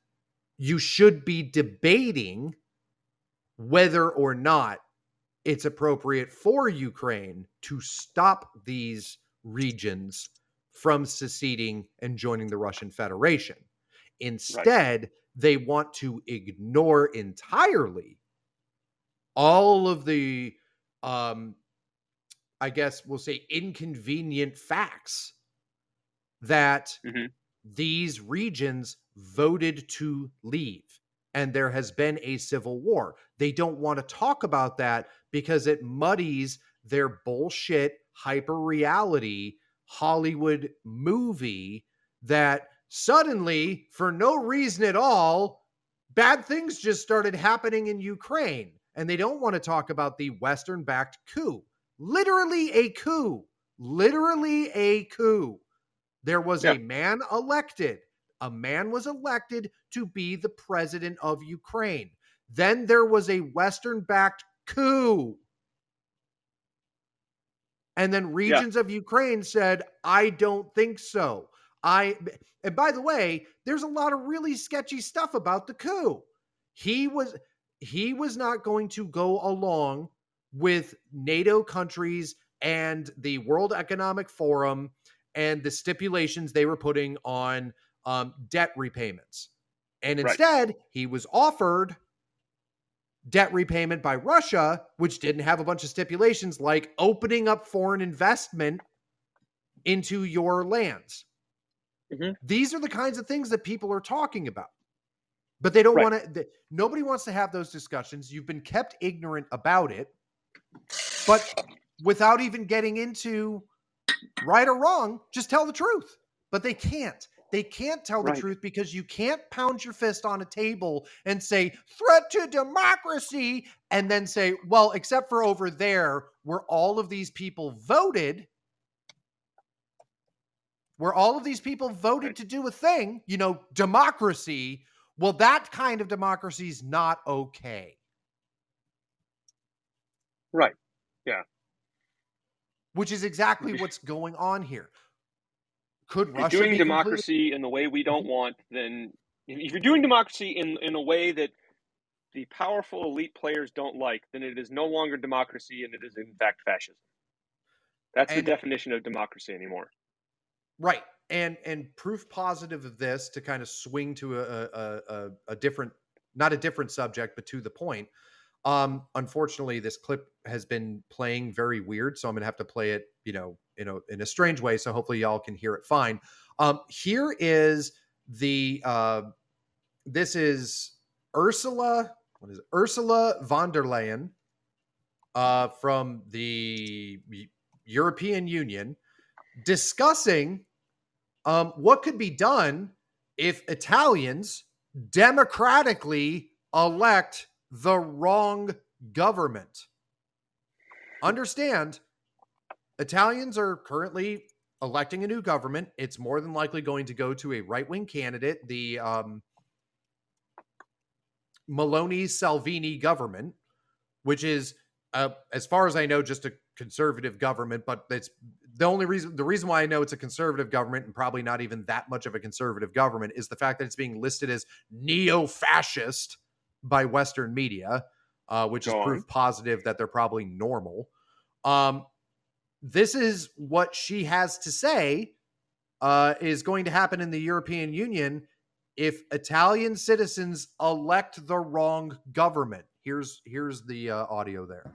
you should be debating whether or not it's appropriate for Ukraine to stop these regions from seceding and joining the Russian Federation. Instead, they want to ignore entirely all of the um I guess we'll say inconvenient facts that
Mhm.
these regions voted to leave and there has been a civil war. They don't want to talk about that because it muddies their bullshit hyper reality Hollywood movie that suddenly, for no reason at all, bad things just started happening in Ukraine. And they don't want to talk about the Western backed coup. Literally a coup. Literally a coup. There was a man elected. A man was elected to be the president of Ukraine. Then there was a Western backed coup. And then regions of Ukraine said, I don't think so. I and by the way, there's a lot of really sketchy stuff about the coup. He was he was not going to go along with NATO countries and the World Economic Forum and the stipulations they were putting on um, debt repayments. And
Right.
instead, he was offered debt repayment by Russia, which didn't have a bunch of stipulations like opening up foreign investment into your lands.
Mhm.
These are the kinds of things that people are talking about. But they don't
Right.
want to, nobody wants to have those discussions. You've been kept ignorant about it. But without even getting into right or wrong, just tell the truth. But they can't. They can't tell the
Right.
truth because you can't pound your fist on a table and say, threat to democracy, and then say, well, except for over there, where all of these people voted, where all of these people voted
Right.
to do a thing, you know, democracy. Well, that kind of democracy is not okay.
Right. Yeah.
Which is exactly what's going on here. Could
If you're
Russia
doing
be completely-
democracy in the way we don't mm-hmm. want, then if you're doing democracy in in a way that the powerful elite players don't like, then it is no longer democracy and it is in fact fascism. That's
And-
the definition of democracy anymore.
Right. And and proof positive of this to kind of swing to a a, a, a different not a different subject, but to the point. Um, unfortunately, this clip has been playing very weird, so I'm gonna have to play it, you know, in a in a strange way. So hopefully y'all can hear it fine. Um, here is the uh, this is Ursula. What is it? Ursula von der Leyen uh, from the European Union discussing um, what could be done if Italians democratically elect the wrong government. Understand, Italians are currently electing a new government. It's more than likely going to go to a right wing candidate, the um, Meloni Salvini government, which is, uh, as far as I know, just a conservative government. But it's the only reason the reason why I know it's a conservative government and probably not even that much of a conservative government is the fact that it's being listed as neo-fascist by Western media, uh, which is
on.
proof positive that they're probably normal. Um, this is what she has to say uh, is going to happen in the European Union if Italian citizens elect the wrong government. Here's here's the uh, audio there.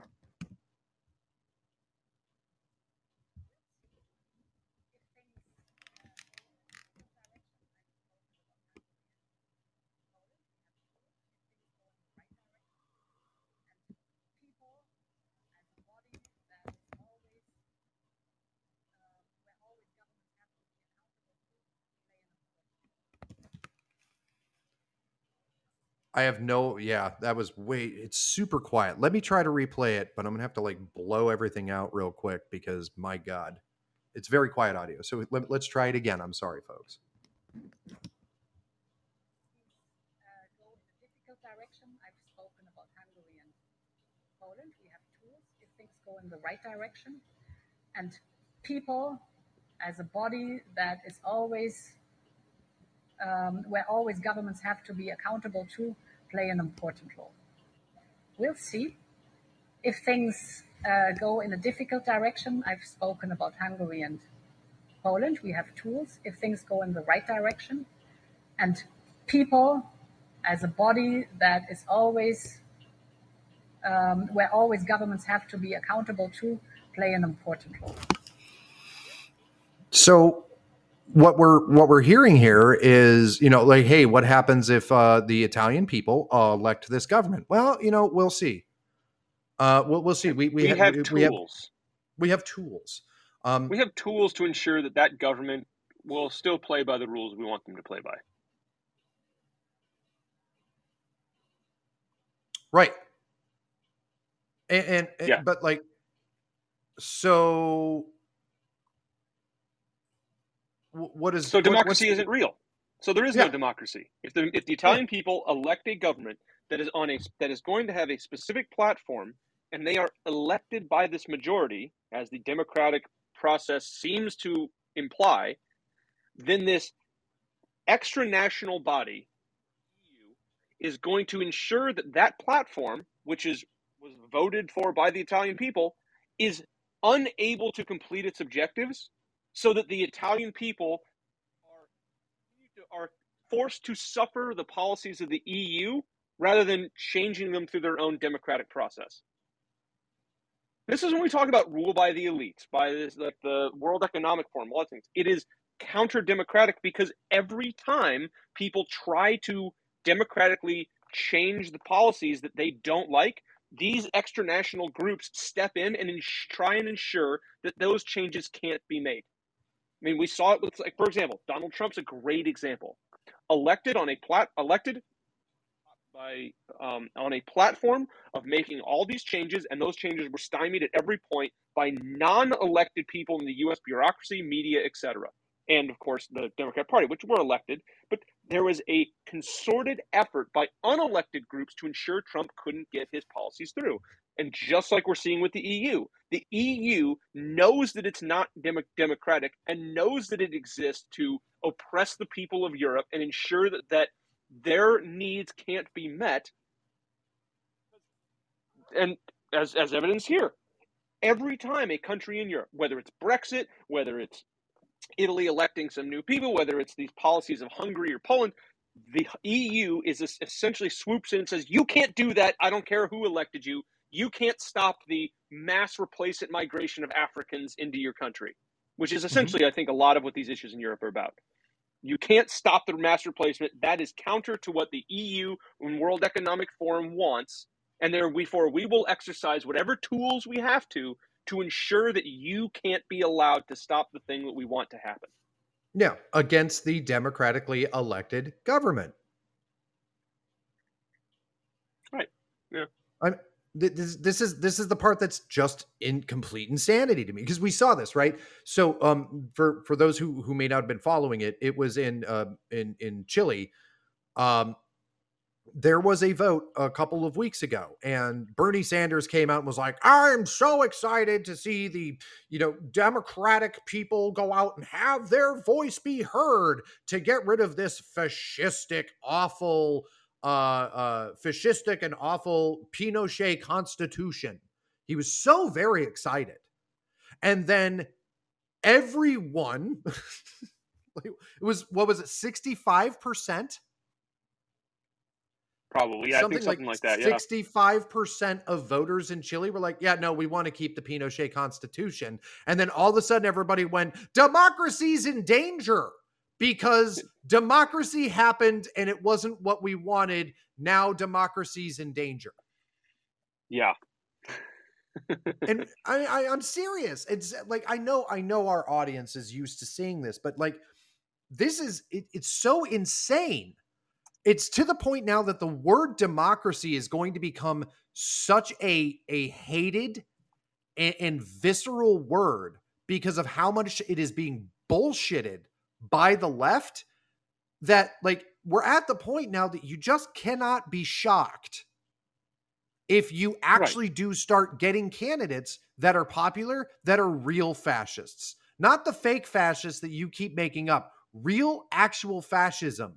I have no, yeah, that was way, it's super quiet. Let me try to replay it, but I'm gonna have to like blow everything out real quick because my God, it's very quiet audio. So let, let's try it again. I'm sorry, folks.
in the right direction. And people, as a body that is always, um, where always governments have to be accountable to, play an important role. We'll see. If things uh, go in a difficult direction, I've spoken about Hungary and Poland. We have tools if things go in the right direction and people as a body that is always um, where always governments have to be accountable to play an important role
So what we're what we're hearing here is, you know, like, hey, what happens if uh, the Italian people uh, elect this government? Well, you know, we'll see. Uh, we'll we'll see. We we,
We
ha-
have
we have
tools.
we have tools. Um,
We have tools to ensure that that government will still play by the rules we want them to play by.
Right. And, and,
Yeah.
but like, so what is
So democracy
what's-
isn't real. So there is
Yeah.
no democracy. If the if the Italian people elect a government that is on a that is going to have a specific platform and they are elected by this majority, as the democratic process seems to imply, then this extra national body EU, is going to ensure that that platform, which is was voted for by the Italian people, is unable to complete its objectives, so that the Italian people are, are forced to suffer the policies of the EU rather than changing them through their own democratic process. This is when we talk about rule by the elites, by this, like the World Economic Forum, all things. It is counter democratic because every time people try to democratically change the policies that they don't like, these extra national groups step in and ins- try and ensure that those changes can't be made. I mean, we saw it with, like, for example, Donald Trump's a great example. Elected on a plat, elected by um, on a platform of making all these changes, and those changes were stymied at every point by non-elected people in the U.S. bureaucracy, media, etc., and of course the Democrat Party, which were elected. But there was a concerted effort by unelected groups to ensure Trump couldn't get his policies through. And just like we're seeing with the EU, the EU knows that it's not demo- democratic and knows that it exists to oppress the people of Europe and ensure that, that their needs can't be met. And as, as evidence here, every time a country in Europe, whether it's Brexit, whether it's Italy electing some new people, whether it's these policies of Hungary or Poland, the EU is essentially swoops in and says, "You can't do that. I don't care who elected you. You can't stop the mass replacement migration of Africans into your country," which is mm-hmm. essentially, I think, a lot of what these issues in Europe are about. You can't stop the mass replacement. That is counter to what the EU and World Economic Forum wants, and therefore we will exercise whatever tools we have to to ensure that you can't be allowed to stop the thing that we want to happen.
yeah against the democratically elected government.
Right. Yeah.
I'm this this is this is the part that's just in complete insanity to me because we saw this right. So um for for those who who may not have been following it, it was in uh, in in Chile. Um, there was a vote a couple of weeks ago, and Bernie Sanders came out and was like, "I'm so excited to see the you know Democratic people go out and have their voice be heard to get rid of this fascistic, awful." Uh, uh, fascistic and awful Pinochet constitution. He was so very excited. And then everyone, it was, what was it, 65%?
Probably. Yeah, I think something like, that. Yeah.
65% of voters in Chile were like, yeah, no, we want to keep the Pinochet constitution. And then all of a sudden everybody went, democracy's in danger because democracy happened and it wasn't what we wanted. Now democracy's in danger.
Yeah.
And I, I I'm serious. It's like I know I know our audience is used to seeing this, but like this is it, it's so insane. It's to the point now that the word democracy is going to become such a a hated and, and visceral word because of how much it is being bullshitted by the left that like we're at the point now that you just cannot be shocked if you actually do start getting candidates that are popular that are real fascists. Not the fake fascists that you keep making up. Real actual fascism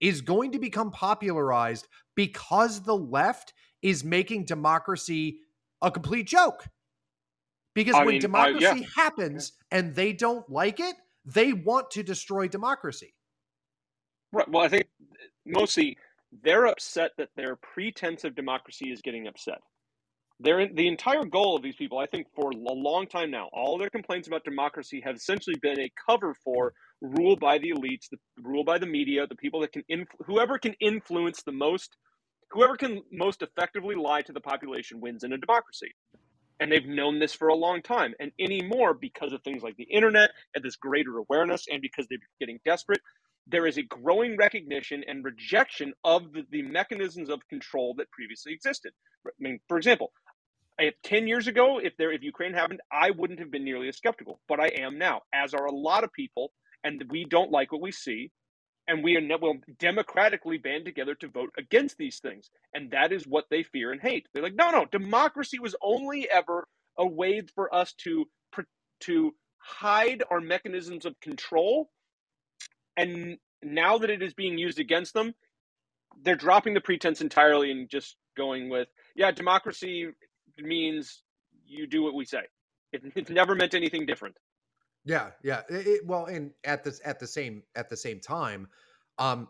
is going to become popularized because the left is making democracy a complete joke. Because
I
when
mean, I- yeah.
democracy happens and they don't like it they want to destroy democracy
Right. Well, I think mostly they're upset that their pretense of democracy is getting upset. They're the entire goal of these people, I think, for a long time now, all their complaints about democracy have essentially been a cover for rule by the elites, the rule by the media, the people that can inf- whoever can influence the most whoever can most effectively lie to the population wins in a democracy. And they've known this for a long time. And anymore, because of things like the internet and this greater awareness, and because they're getting desperate, there is a growing recognition and rejection of the, the mechanisms of control that previously existed. I mean, for example, if 10 years ago, if there if Ukraine happened, I wouldn't have been nearly as skeptical, but I am now, as are a lot of people, and we don't like what we see, and we are will democratically band together to vote against these things, and that is what they fear and hate. They're like, no, no, democracy was only ever a way for us to to hide our mechanisms of control, and now that it is being used against them, they're dropping the pretense entirely and just going with, yeah, democracy means you do what we say. It, it's never meant anything different.
Yeah, yeah. It, it, well, and at this at the same at the same time, um,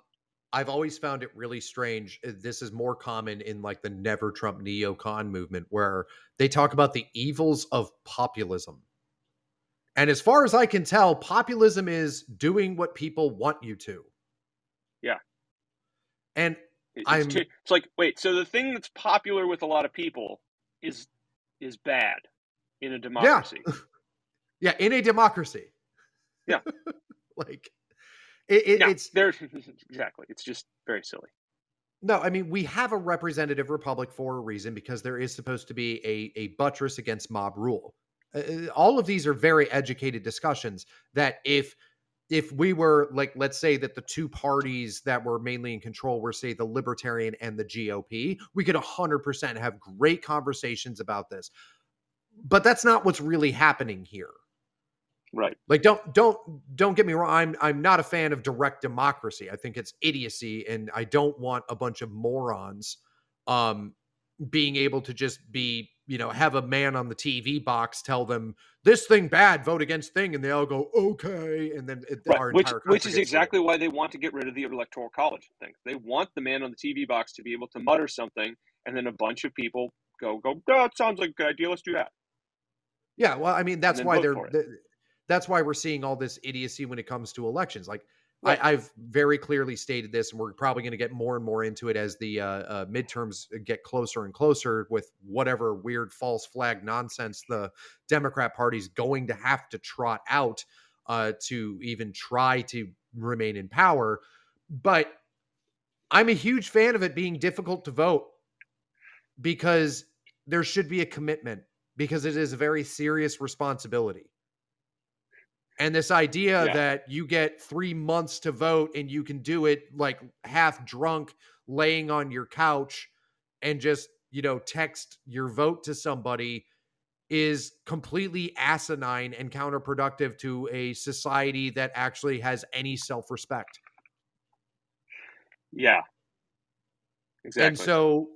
I've always found it really strange. Uh, this is more common in like the never Trump neocon movement, where they talk about the evils of populism. And as far as I can tell, populism is doing what people want you to.
Yeah.
And
it's, I'm, too, it's like, wait, so the thing that's popular with a lot of people is is bad in a democracy.
Yeah, yeah in a democracy.
Yeah.
like it, it, it's
there exactly. It's just very silly.
No, I mean we have a representative republic for a reason because there is supposed to be a a buttress against mob rule. Uh, uh all of these are very educated discussions that if if we were like let's say that the two parties that were mainly in control were say the libertarian and the GOP we could 100% have great conversations about this but that's not what's really happening here
right.
Like don't don't don't get me wrong i'm i'm not a fan of direct democracy. I think it's idiocy and i don't want a bunch of morons um being able to just be you know have a man on the tv box tell them this thing bad vote against thing and they all go okay and then it,
right. which, which is exactly why they want to get rid of the electoral college thing. They want the man on the tv box to be able to mutter something and then a bunch of people go go that sounds like a good idea let's do that.
Yeah well i mean that's why they're, they're that's why we're seeing all this idiocy when it comes to elections like Right. I, have very clearly stated this, and we're probably going to get more and more into it as the uh, uh, midterms get closer and closer with whatever weird false flag nonsense the Democrat Party's going to have to trot out uh, to even try to remain in power. But I'm a huge fan of it being difficult to vote because there should be a commitment because it is a very serious responsibility. And this idea yeah. that you get three months to vote and you can do it like half drunk, laying on your couch and just, you know, text your vote to somebody is completely asinine and counterproductive to a society that actually has any self respect.
Yeah.
Exactly. And so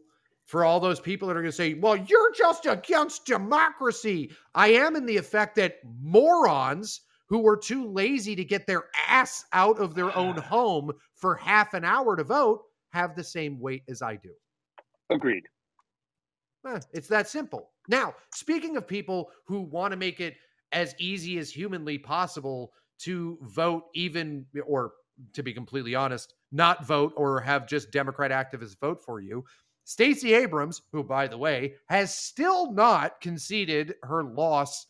for all those people that are going to say, well, you're just against democracy, I am in the effect that morons who were too lazy to get their ass out of their own home for half an hour to vote have the same weight as I do.
Agreed.
Eh, it's that simple. Now, speaking of people who want to make it as easy as humanly possible to vote, even, or to be completely honest, not vote or have just Democrat activists vote for you. Stacey Abrams, who, by the way, has still not conceded her loss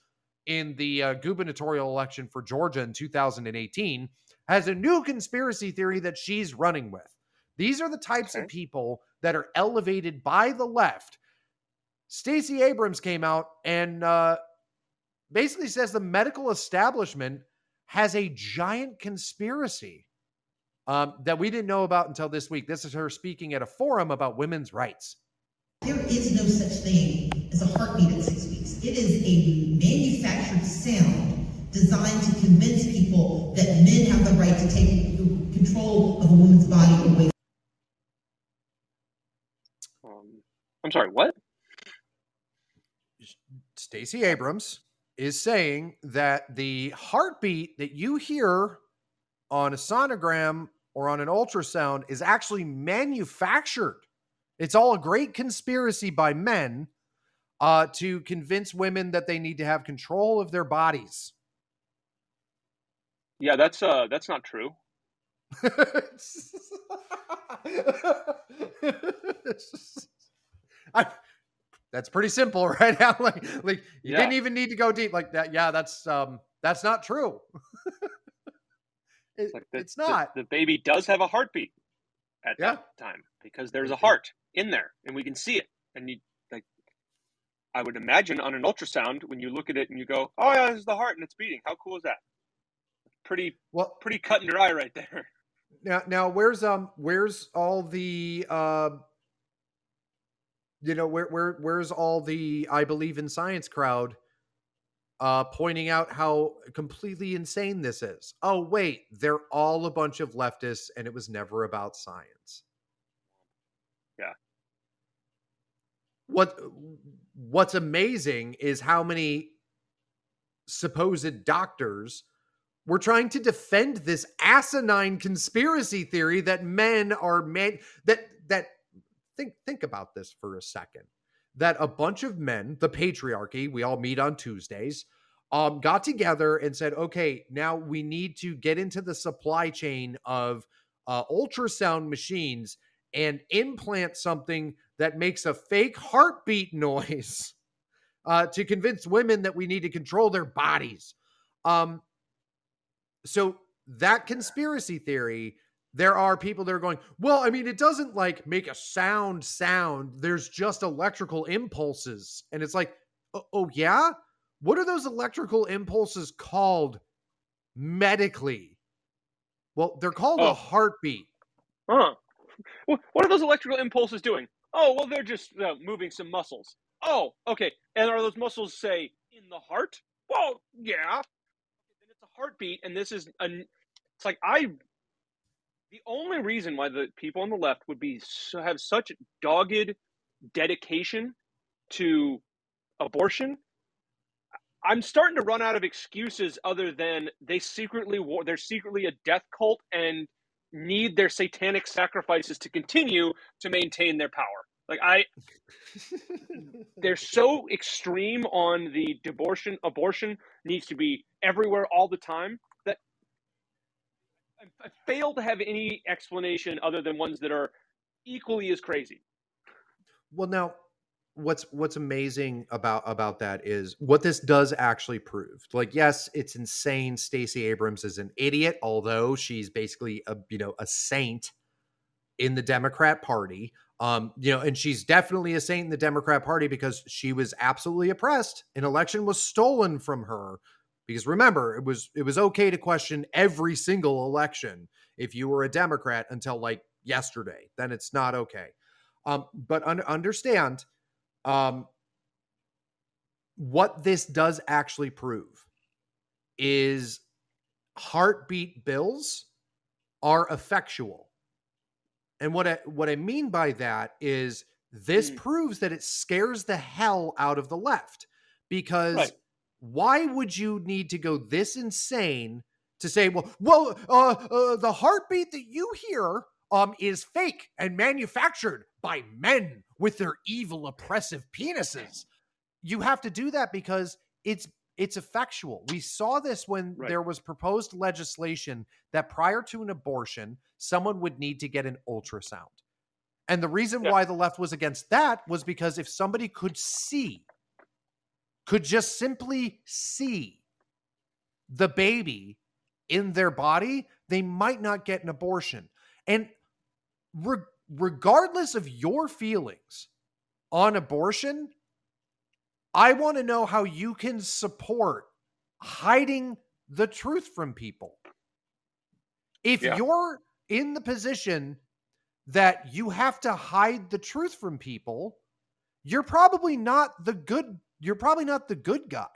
in the uh, gubernatorial election for Georgia in 2018 has a new conspiracy theory that she's running with. These are the types okay. of people that are elevated by the left. Stacey Abrams came out and uh, basically says the medical establishment has a giant conspiracy um, that we didn't know about until this week. This is her speaking at a forum about women's rights.
There is no such thing as a heartbeat at six weeks. It is a manufactured sound designed to convince people that men have the right to take control of a woman's body away.
Um, I'm sorry, what?
Stacey Abrams is saying that the heartbeat that you hear on a sonogram or on an ultrasound is actually manufactured it's all a great conspiracy by men uh, to convince women that they need to have control of their bodies.
Yeah, that's uh, that's not true.
I, that's pretty simple, right? like, like you
Yeah.
didn't even need to go deep like that. Yeah, that's um, that's not true. It-
Like the,
it's not.
The, baby does have a heartbeat at
Yeah.
that time because there's a heart in there and we can see it. And you I would imagine on an ultrasound when you look at it and you go, "Oh yeah, this is the heart and it's beating." How cool is that? Pretty
well,
pretty cut and dry right there.
now now where's um where's all the uh you know where where where's all the I believe in science crowd uh pointing out how completely insane this is. Oh wait, they're all a bunch of leftists and it was never about science.
Yeah.
What what's amazing is how many supposed doctors were trying to defend this asinine conspiracy theory that men are men that that think think about this for a second. That a bunch of men the patriarchy we all meet on tuesdays um got together and said okay now we need to get into the supply chain of uh, ultrasound machines and implant something that makes a fake heartbeat noise uh, to convince women that we need to control their bodies um so that conspiracy theory there are people that are going well i mean it doesn't like make a sound sound there's just electrical impulses and it's like oh, oh yeah what are those electrical impulses called medically well they're called a
Oh.
heartbeat
Huh. What are those electrical impulses doing? Oh, well, they're just uh, moving some muscles. Oh, okay. And are those muscles, say, in the heart? Well, yeah. Then it's a heartbeat, and this is an. It's like I. The only reason why the people on the left would be so, have such dogged dedication to abortion. I'm starting to run out of excuses other than they secretly war. They're secretly a death cult and need their satanic sacrifices to continue to maintain their power. Like I, they're so extreme on the abortion. Abortion needs to be everywhere all the time that I, I fail to have any explanation other than ones that are equally as crazy.
Well, now what's what's amazing about about that is what this does actually prove. Like, yes, it's insane. Stacey Abrams is an idiot, although she's basically a you know a saint in the Democrat Party. Um, you know, and she's definitely a saint in the Democrat Party because she was absolutely oppressed. An election was stolen from her. Because remember, it was it was okay to question every single election if you were a Democrat until like yesterday. Then it's not okay. Um, but un- understand um, what this does actually prove is heartbeat bills are effectual. And what I, what I mean by that is this
Mm.
proves that it scares the hell out of the left because
Right.
why would you need to go this insane to say, well, well, uh, uh, the heartbeat that you hear um is fake and manufactured by men with their evil oppressive penises. You have to do that because it's it's effectual. We saw this when
Right.
there was proposed legislation that prior to an abortion, someone would need to get an ultrasound. And the reason
Yeah.
why the left was against that was because if somebody could see, could just simply see the baby in their body, they might not get an abortion. And re- regardless of your feelings on abortion, I want to know how you can support hiding the truth from people. If
Yeah.
you're in the position that you have to hide the truth from people, you're probably not the good you're probably not the good guy.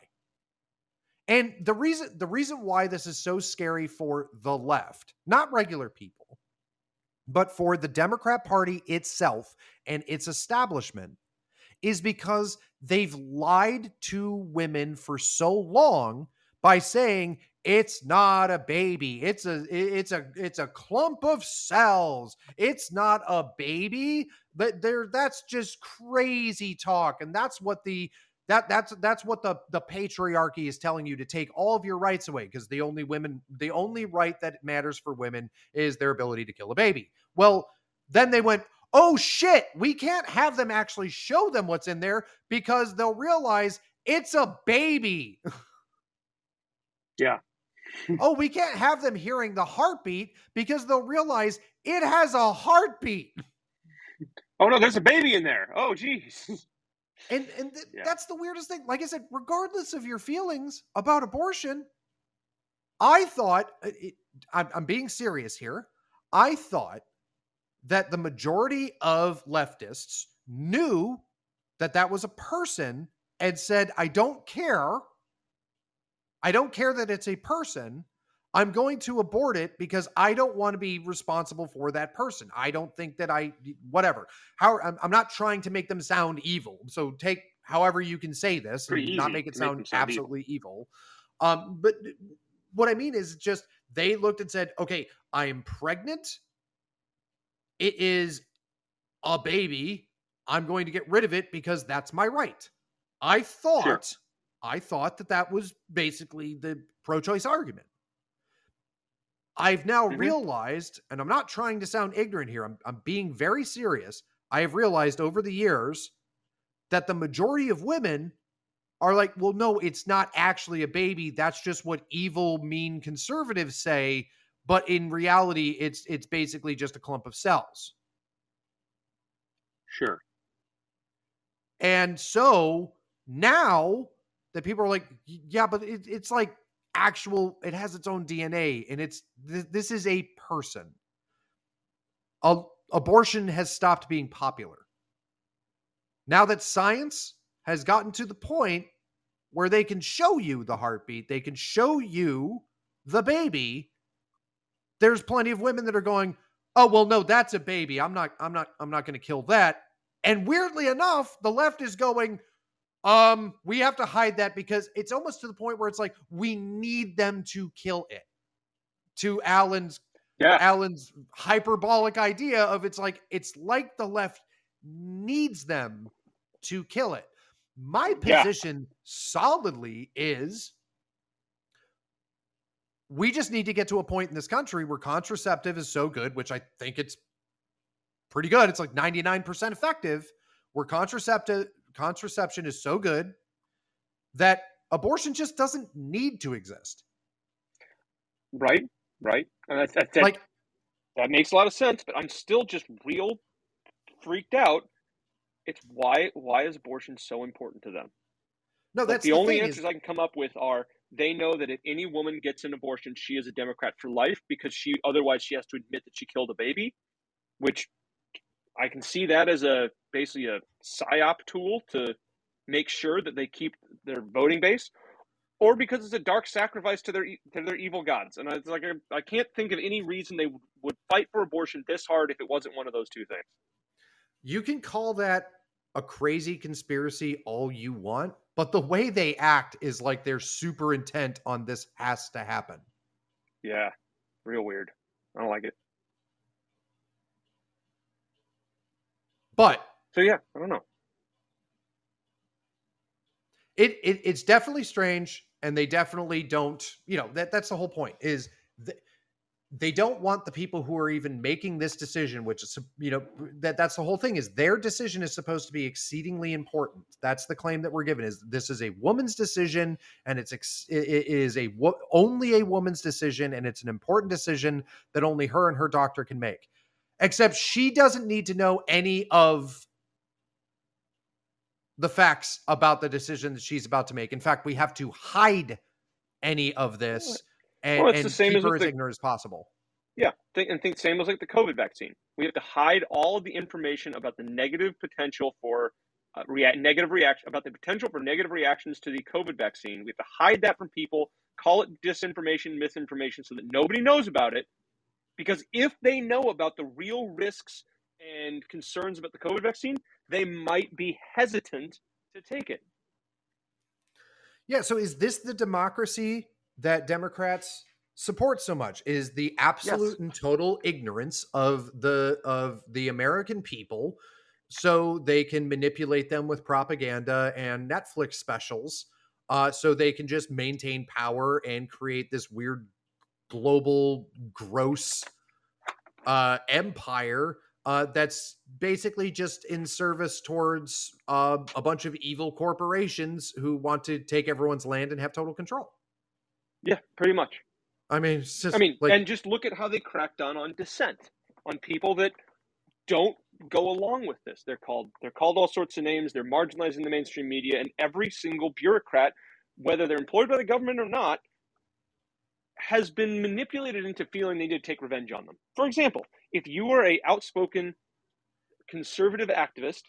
And the reason the reason why this is so scary for the left, not regular people, but for the Democrat Party itself and its establishment is because they've lied to women for so long by saying it's not a baby. It's a it's a it's a clump of cells. It's not a baby. But there that's just crazy talk. And that's what the that that's that's what the the patriarchy is telling you to take all of your rights away because the only women the only right that matters for women is their ability to kill a baby well then they went oh shit, we can't have them actually show them what's in there because they'll realize it's a baby.
Yeah.
oh, we can't have them hearing the heartbeat because they'll realize it has a heartbeat.
Oh no, there's a baby in there. Oh geez.
And and th-
Yeah.
that's the weirdest thing. Like I said, regardless of your feelings about abortion, I thought uh, it, I'm, I'm being serious here. I thought that the majority of leftists knew that that was a person and said, "I don't care. I don't care that it's a person. I'm going to abort it because I don't want to be responsible for that person. I don't think that I whatever. How I'm, I'm not trying to make them sound evil. So take however you can say this
Pretty
and not make it
to make
sound,
sound evil.
absolutely evil. Um, but what I mean is just they looked and said, "Okay, I am pregnant. It is a baby. I'm going to get rid of it because that's my right." I thought I thought that that was basically the pro-choice argument. I've now
Mhm.
realized, and I'm not trying to sound ignorant here. I'm, I'm being very serious. I have realized over the years that the majority of women are like, well, no, it's not actually a baby. That's just what evil, mean conservatives say. But in reality, it's it's basically just a clump of cells.
Sure.
And so now that people are like, yeah, but it, it's like actual, it has its own DNA and it's, th- this is a person. A, abortion has stopped being popular. Now that science has gotten to the point where they can show you the heartbeat, they can show you the baby. There's plenty of women that are going, "Oh, well no, that's a baby. I'm not I'm not I'm not going to kill that." And weirdly enough, the left is going, um, we have to hide that because it's almost to the point where it's like we need them to kill it. To Alan's
Yeah.
Alan's hyperbolic idea of it's like it's like the left needs them to kill it. My
Yeah.
position solidly is we just need to get to a point in this country where contraceptive is so good, which I think it's pretty good. It's like 99% effective, where contraceptive contraception is so good that abortion just doesn't need to exist.
Right. Right. And that, that, that,
Like
that makes a lot of sense, but I'm still just real freaked out. It's why why is abortion so important to them?
no,
Like,
that's
the,
the,
only answers
is,
I can come up with are they know that if any woman gets an abortion, she is a Democrat for life because she otherwise she has to admit that she killed a baby, which I can see that as a basically a psyop tool to make sure that they keep their voting base, or because it's a dark sacrifice to their to their evil gods. And it's like I, I can't think of any reason they would, would fight for abortion this hard if it wasn't one of those two things.
you can call that a crazy conspiracy all you want, but the way they act is like they're super intent on this has to happen.
Yeah, real weird. I don't like it.
But
So yeah, I don't know.
it, it it's definitely strange and they definitely don't you know that that's the whole point is th- they don't want the people who are even making this decision which is you know that that's the whole thing is their decision is supposed to be exceedingly important that's the claim that we're given is this is a woman's decision and it's ex- it is a only a woman's decision and it's an important decision that only her and her doctor can make except she doesn't need to know any of the facts about the decision that she's about to make. In fact, we have to hide any of this and,
Well, it's the
and
same
keep
as
her as
the-
ignorant as possible.
Yeah, think and think same as like the COVID vaccine. We have to hide all of the information about the negative potential for uh, rea- negative reaction about the potential for negative reactions to the COVID vaccine. We have to hide that from people, call it disinformation, misinformation, so that nobody knows about it. Because if they know about the real risks and concerns about the COVID vaccine, they might be hesitant to take it.
Yeah. So is this the democracy that Democrats support so much? Is the absolute and total ignorance of the of the American people so they can manipulate them with propaganda and Netflix specials uh, so they can just maintain power and create this weird global gross uh, empire uh, that's basically just in service towards uh, a bunch of evil corporations who want to take everyone's land and have total control.
Yeah, pretty much.
I mean, just
I mean,
like,
and just look at how they crack down on dissent, on people that don't go along with this. They're called they're called all sorts of names. They're marginalizing the mainstream media, and every single bureaucrat, whether they're employed by the government or not, has been manipulated into feeling they need to take revenge on them. For example, if you are a outspoken conservative activist,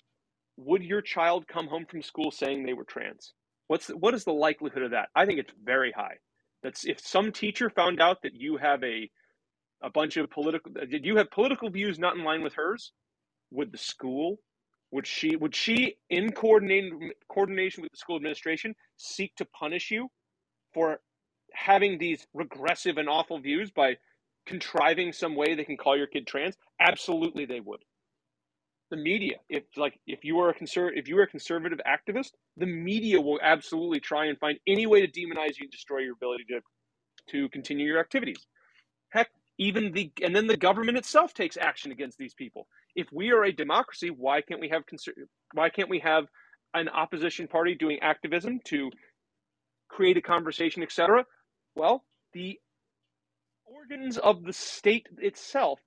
would your child come home from school saying they were trans? What's the, what is the likelihood of that? I think it's very high. That's if some teacher found out that you have a a bunch of political did you have political views not in line with hers, would the school would she would she in coordinating coordination with the school administration seek to punish you for having these regressive and awful views by contriving some way they can call your kid trans? Absolutely they would. The media, if like if you are a conser- if you are a conservative activist, the media will absolutely try and find any way to demonize you and destroy your ability to to continue your activities. Heck, even the and then the government itself takes action against these people. If we are a democracy, why can't we have conser- why can't we have an opposition party doing activism to create a conversation, etc.? Well, the organs of the state itself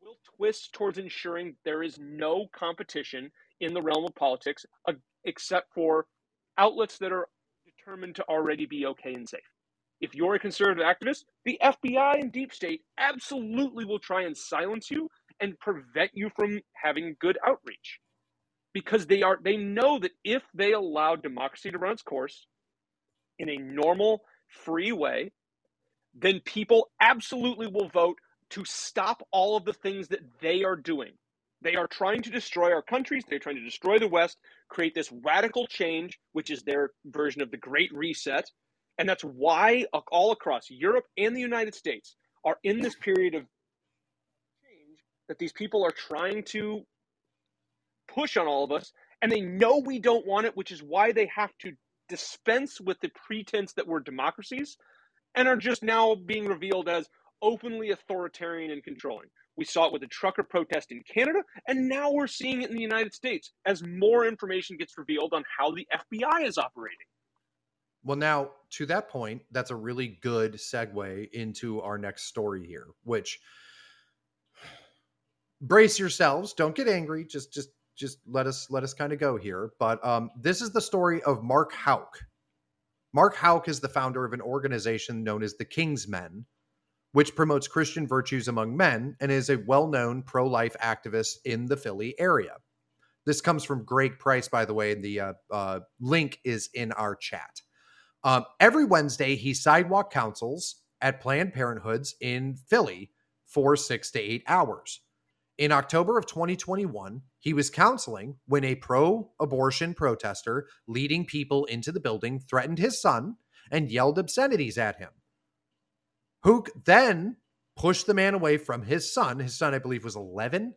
will twist towards ensuring there is no competition in the realm of politics uh, except for outlets that are determined to already be okay and safe. If you're a conservative activist, the FBI and deep state absolutely will try and silence you and prevent you from having good outreach. Because they are they know that if they allow democracy to run its course in a normal, free way, then people absolutely will vote to stop all of the things that they are doing. They are trying to destroy our countries. They're trying to destroy the West, create this radical change, which is their version of the Great Reset. And that's why all across Europe and the United States are in this period of change that these people are trying to push on all of us. And they know we don't want it, which is why they have to dispense with the pretense that we're democracies and are just now being revealed as openly authoritarian and controlling. We saw it with the trucker protest in Canada, and now we're seeing it in the United States as more information gets revealed on how the FBI is operating.
Well, now to that point, that's a really good segue into our next story here, which brace yourselves, don't get angry, just just just let us let us kind of go here. But um, this is the story of Mark Houck. Mark Houck is the founder of an organization known as the King's Men, which promotes Christian virtues among men and is a well-known pro-life activist in the Philly area. This comes from Greg Price, by the way, and the uh, uh, link is in our chat. Um, every Wednesday, he sidewalk counsels at Planned Parenthoods in Philly for six to eight hours. In October of 2021, he was counseling when a pro abortion protester leading people into the building threatened his son and yelled obscenities at him. Houck then pushed the man away from his son. His son, I believe, was 11.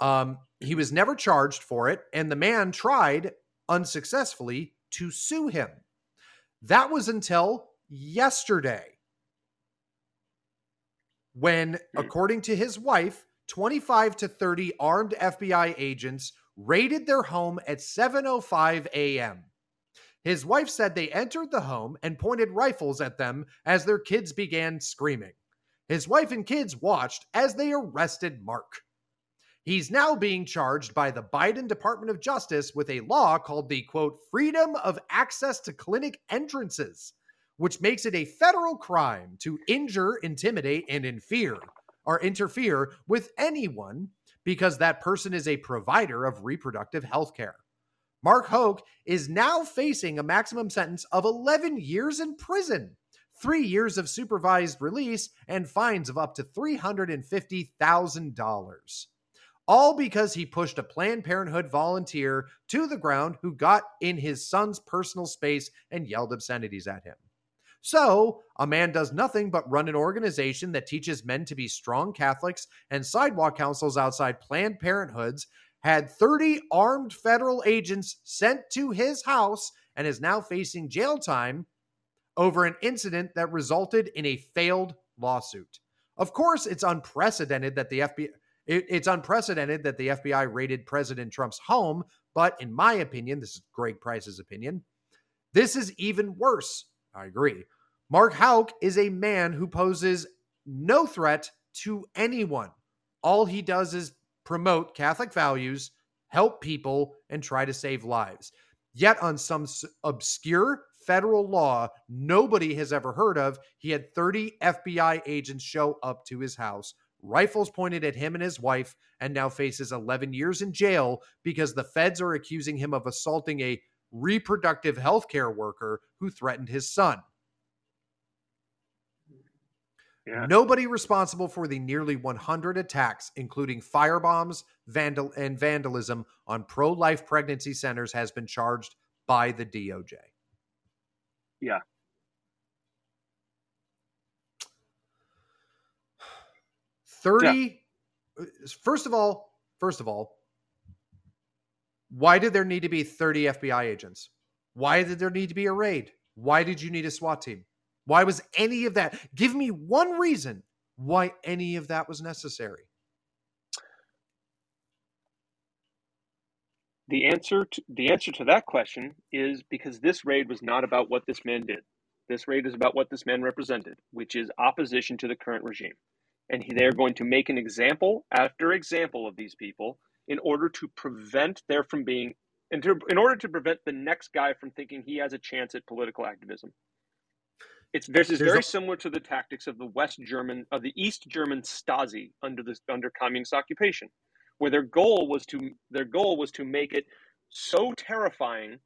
Um, he was never charged for it, and the man tried unsuccessfully to sue him. That was until yesterday, when, according to his wife, 25 to 30 armed FBI agents raided their home at 7:05 a.m. His wife said they entered the home and pointed rifles at them as their kids began screaming. His wife and kids watched as they arrested Mark. He's now being charged by the Biden Department of Justice with a law called the quote Freedom of Access to Clinic Entrances, which makes it a federal crime to injure, intimidate, and interfere or interfere with anyone because that person is a provider of reproductive health care. Mark Hoke is now facing a maximum sentence of 11 years in prison, three years of supervised release, and fines of up to $350,000. All because he pushed a Planned Parenthood volunteer to the ground who got in his son's personal space and yelled obscenities at him. So, a man does nothing but run an organization that teaches men to be strong Catholics and sidewalk counsels outside Planned Parenthoods, had 30 armed federal agents sent to his house, and is now facing jail time over an incident that resulted in a failed lawsuit. Of course, it's unprecedented that the FBI It, it's unprecedented that the FBI raided President Trump's home, but in my opinion, this is Greg Price's opinion, this is even worse. I agree. Mark Houck is a man who poses no threat to anyone. All he does is promote Catholic values, help people, and try to save lives. Yet, on some obscure federal law nobody has ever heard of, he had 30 FBI agents show up to his house, rifles pointed at him and his wife, and now faces 11 years in jail because the feds are accusing him of assaulting a reproductive health care worker who threatened his son. Yeah. Nobody responsible for the nearly 100 attacks, including firebombs vandal- and vandalism on pro life pregnancy centers, has been charged by the DOJ.
Yeah.
Thirty. Yeah. First of all, first of all, why did there need to be 30 FBI agents? Why did there need to be a raid? Why did you need a SWAT team? Why was any of that? Give me one reason why any of that was necessary.
The answer to, the answer to that question is because this raid was not about what this man did. This raid is about what this man represented, which is opposition to the current regime. And he, they're going to make an example after example of these people in order to prevent there from being in order to prevent the next guy from thinking he has a chance at political activism. It's this is very a, similar to the tactics of the West German of the East German Stasi under the under communist occupation, where their goal was to their goal was to make it so terrifying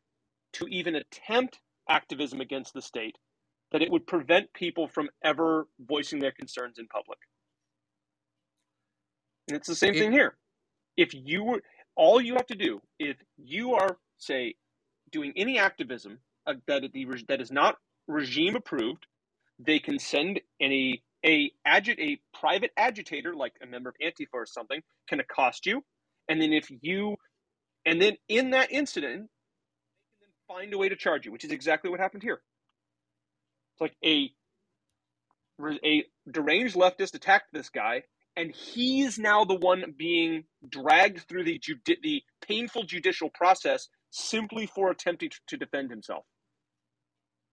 to even attempt activism against the state that it would prevent people from ever voicing their concerns in public. And it's the same it, thing here. If you were all you have to do if you are say doing any activism uh, that that is not regime approved, they can send any a agit a private agitator like a member of Antifa or something can accost you, and then if you and then in that incident, they can then find a way to charge you, which is exactly what happened here. It's like a a deranged leftist attacked this guy, and he's now the one being dragged through the judi- the painful judicial process simply for attempting to defend himself.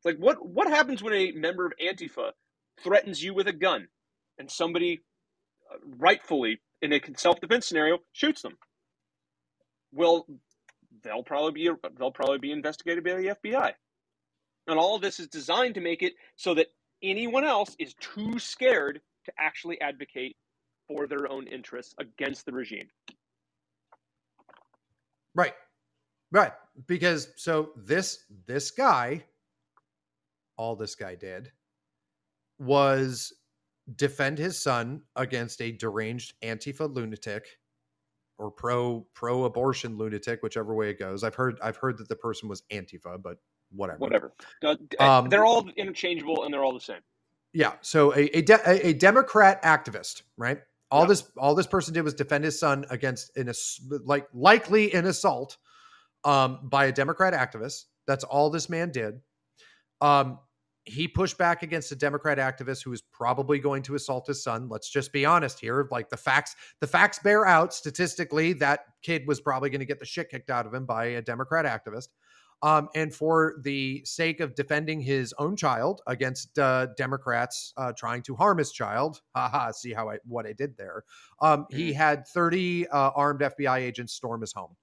Like what what happens when a member of Antifa threatens you with a gun, and somebody uh, rightfully in a self defense scenario shoots them? Well, they'll probably be they'll probably be investigated by the FBI, and all this is designed to make it so that anyone else is too scared to actually advocate for their own interests against the regime.
Right. Right. Because so this this guy all this guy did was defend his son against a deranged Antifa lunatic or pro pro abortion lunatic, whichever way it goes. I've heard I've heard that the person was Antifa, but whatever.
Whatever. Um, they're all interchangeable and they're all the same.
Yeah. So a a, de- a Democrat activist, right? All yeah. this all this person did was defend his son against an like likely an assault um, by a Democrat activist. That's all this man did. Um, he pushed back against a Democrat activist who was probably going to assault his son. Let's just be honest here. Like the facts, the facts bear out statistically that kid was probably going to get the shit kicked out of him by a Democrat activist. Um, and for the sake of defending his own child against uh, Democrats uh, trying to harm his child, haha, see how I what I did there. Um, he mm-hmm. had 30 uh, armed FBI agents storm his home,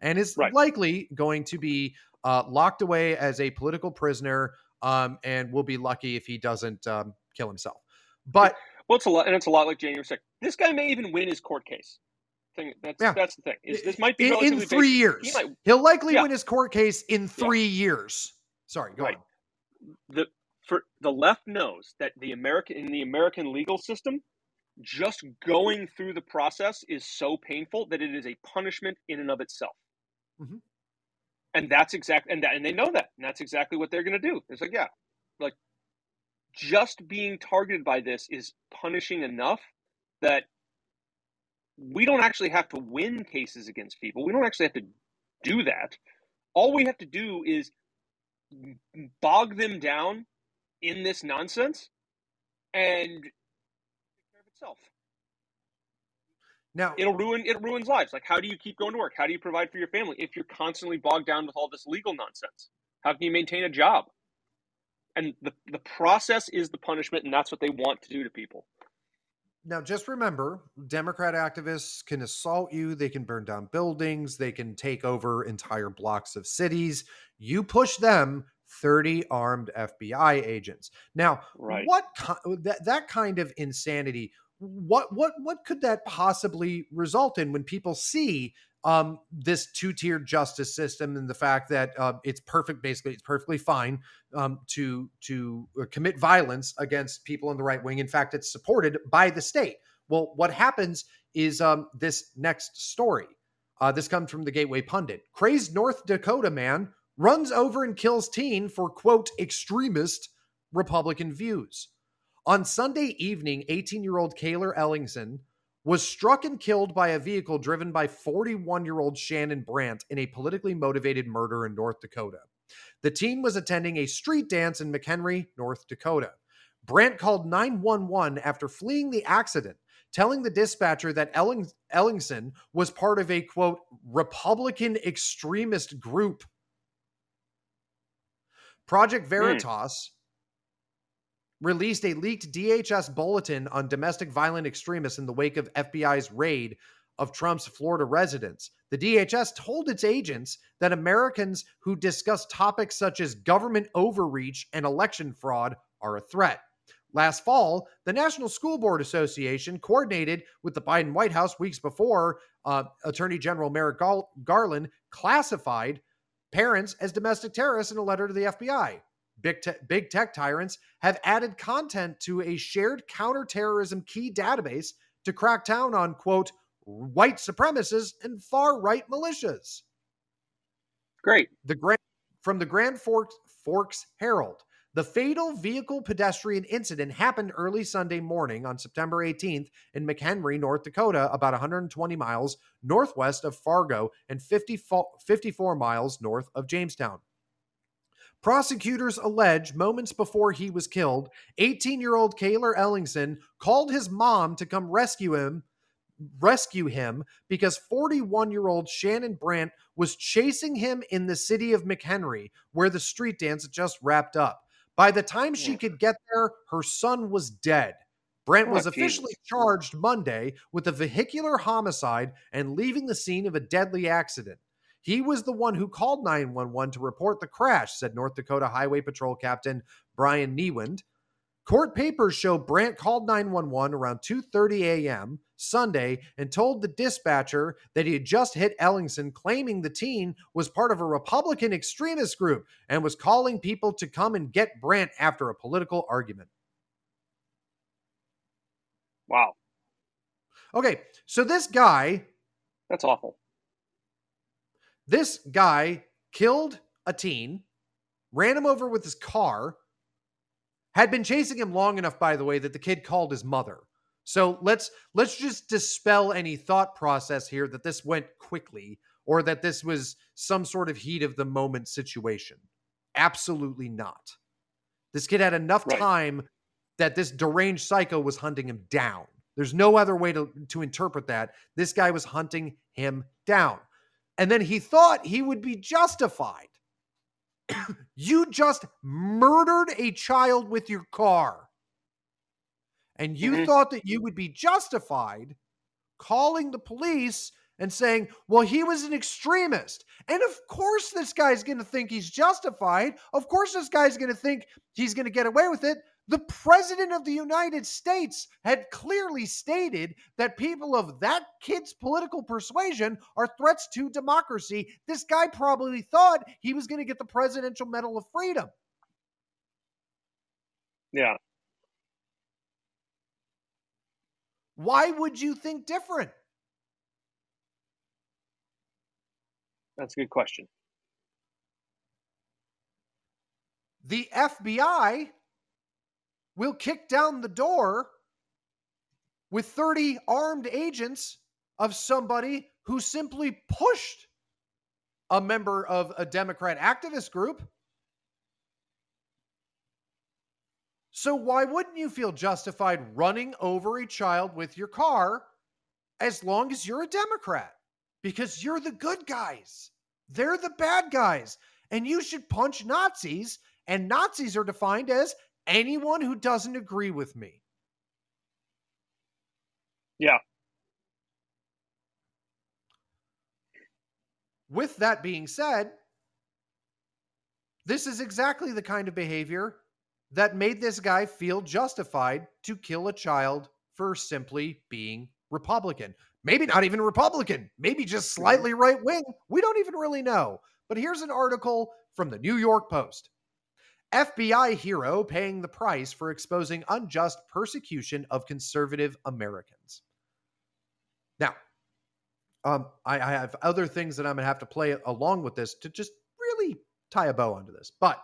and is right. likely going to be uh, locked away as a political prisoner um, and we'll be lucky if he doesn't um, kill himself. But
well, it's a lot, and it's a lot like January 6th. This guy may even win his court case. Thing that's yeah. that's the thing. Is this might be
in, in three basic. years. He might, He'll likely yeah. win his court case in three yeah. years. Sorry, go right. on.
The for the left knows that the American in the American legal system, just going through the process is so painful that it is a punishment in and of itself. Mm-hmm and that's exactly and that and they know that and that's exactly what they're going to do. It's like yeah like just being targeted by this is punishing enough that we don't actually have to win cases against people. We don't actually have to do that. All we have to do is bog them down in this nonsense and take care of itself
Now,
it'll ruin it ruins lives. Like, how do you keep going to work? How do you provide for your family if you're constantly bogged down with all this legal nonsense? How can you maintain a job? And the the process is the punishment, and that's what they want to do to people.
Now, just remember Democrat activists can assault you, they can burn down buildings, they can take over entire blocks of cities. You push them, 30 armed FBI agents. Now,
Right.
what that, that kind of insanity, what what what could that possibly result in when people see um, this two-tiered justice system and the fact that uh, it's perfect basically it's perfectly fine um, to to uh, commit violence against people in the right wing. In fact, it's supported by the state. Well, what happens is um, this next story. Uh, this comes from the Gateway Pundit. Crazed North Dakota man runs over and kills teen for quote extremist Republican views. On Sunday evening, 18 year old Cayler Ellingson was struck and killed by a vehicle driven by 41 year old Shannon Brandt in a politically motivated murder in North Dakota. The teen was attending a street dance in McHenry, North Dakota. Brandt called 911 after fleeing the accident, telling the dispatcher that Elling- Ellingson was part of a quote, Republican extremist group. Project hmm. Veritas released a leaked DHS bulletin on domestic violent extremists in the wake of FBI's raid of Trump's Florida residence. The DHS told its agents that Americans who discuss topics such as government overreach and election fraud are a threat. Last fall, the National School Board Association coordinated with the Biden White House weeks before uh, Attorney General Merrick Gar- Garland classified parents as domestic terrorists in a letter to the FBI. Big, te- big tech tyrants have added content to a shared counterterrorism key database to crack down on, quote, white supremacists and far right militias.
Great.
The Grand, from the Grand Forks, Forks Herald. The fatal vehicle pedestrian incident happened early Sunday morning on September 18th in McHenry, North Dakota, about 120 miles northwest of Fargo and 50, 54 miles north of Jamestown. Prosecutors allege moments before he was killed, 18 year old Cayler Ellingson called his mom to come rescue him. Rescue him because 41 year old Shannon Brandt was chasing him in the city of McHenry, where the street dance had just wrapped up. By the time she could get there, her son was dead. Brent
Oh,
was officially charged Monday with a vehicular homicide and leaving the scene of a deadly accident. He was the one who called 911 to report the crash, said North Dakota Highway Patrol Captain Brian Niewind. Court papers show Brandt called 911 around 2:30 a.m. Sunday and told the dispatcher that he had just hit Ellingson, claiming the teen was part of a Republican extremist group and was calling people to come and get Brandt after a political argument.
Wow.
Okay, so this guy,
That's awful.
This guy killed a teen, ran him over with his car, had been chasing him long enough by the way that the kid called his mother. So let's let's just dispel any thought process here that this went quickly or that this was some sort of heat of the moment situation. Absolutely not. This kid had enough
Right.
time that this deranged psycho was hunting him down. There's no other way to, to interpret that. This guy was hunting him down. And then he thought he would be justified. you just murdered a child with your car. And you
Mhm.
thought that you would be justified calling the police and saying, well, he was an extremist. And of course, this guy's going to think he's justified. Of course, this guy's going to think he's going to get away with it. The president of the United States had clearly stated that people of that kid's political persuasion are threats to democracy. This guy probably thought he was going to get the Presidential Medal of Freedom.
Yeah.
Why would you think different?
That's a good question.
The FBI will kick down the door with 30 armed agents of somebody who simply pushed a member of a Democrat activist group. So, why wouldn't you feel justified running over a child with your car as long as you're a Democrat because you're the good guys. They're the bad guys. And you should punch Nazis. And Nazis are defined as anyone who doesn't agree with me.
Yeah.
With that being said, this is exactly the kind of behavior that made this guy feel justified to kill a child for simply being Republican. Maybe not even Republican, maybe just mm-hmm. slightly right wing. We don't even really know. But here's an article from the New York Post. FBI hero paying the price for exposing unjust persecution of conservative Americans. Now, um, I, I have other things that I'm going to have to play along with this to just really tie a bow onto this. But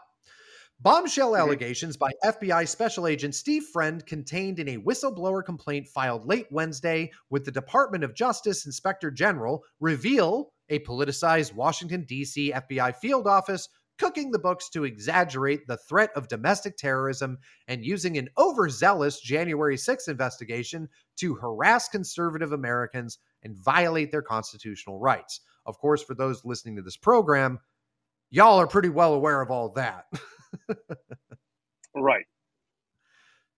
bombshell
Mhm.
allegations by FBI Special Agent Steve Friend contained in a whistleblower complaint filed late Wednesday with the Department of Justice Inspector General reveal a politicized Washington, D.C. FBI field office cooking the books to exaggerate the threat of domestic terrorism and using an overzealous January 6th investigation to harass conservative Americans and violate their constitutional rights. Of course, for those listening to this program, y'all are pretty well aware of all that.
Right.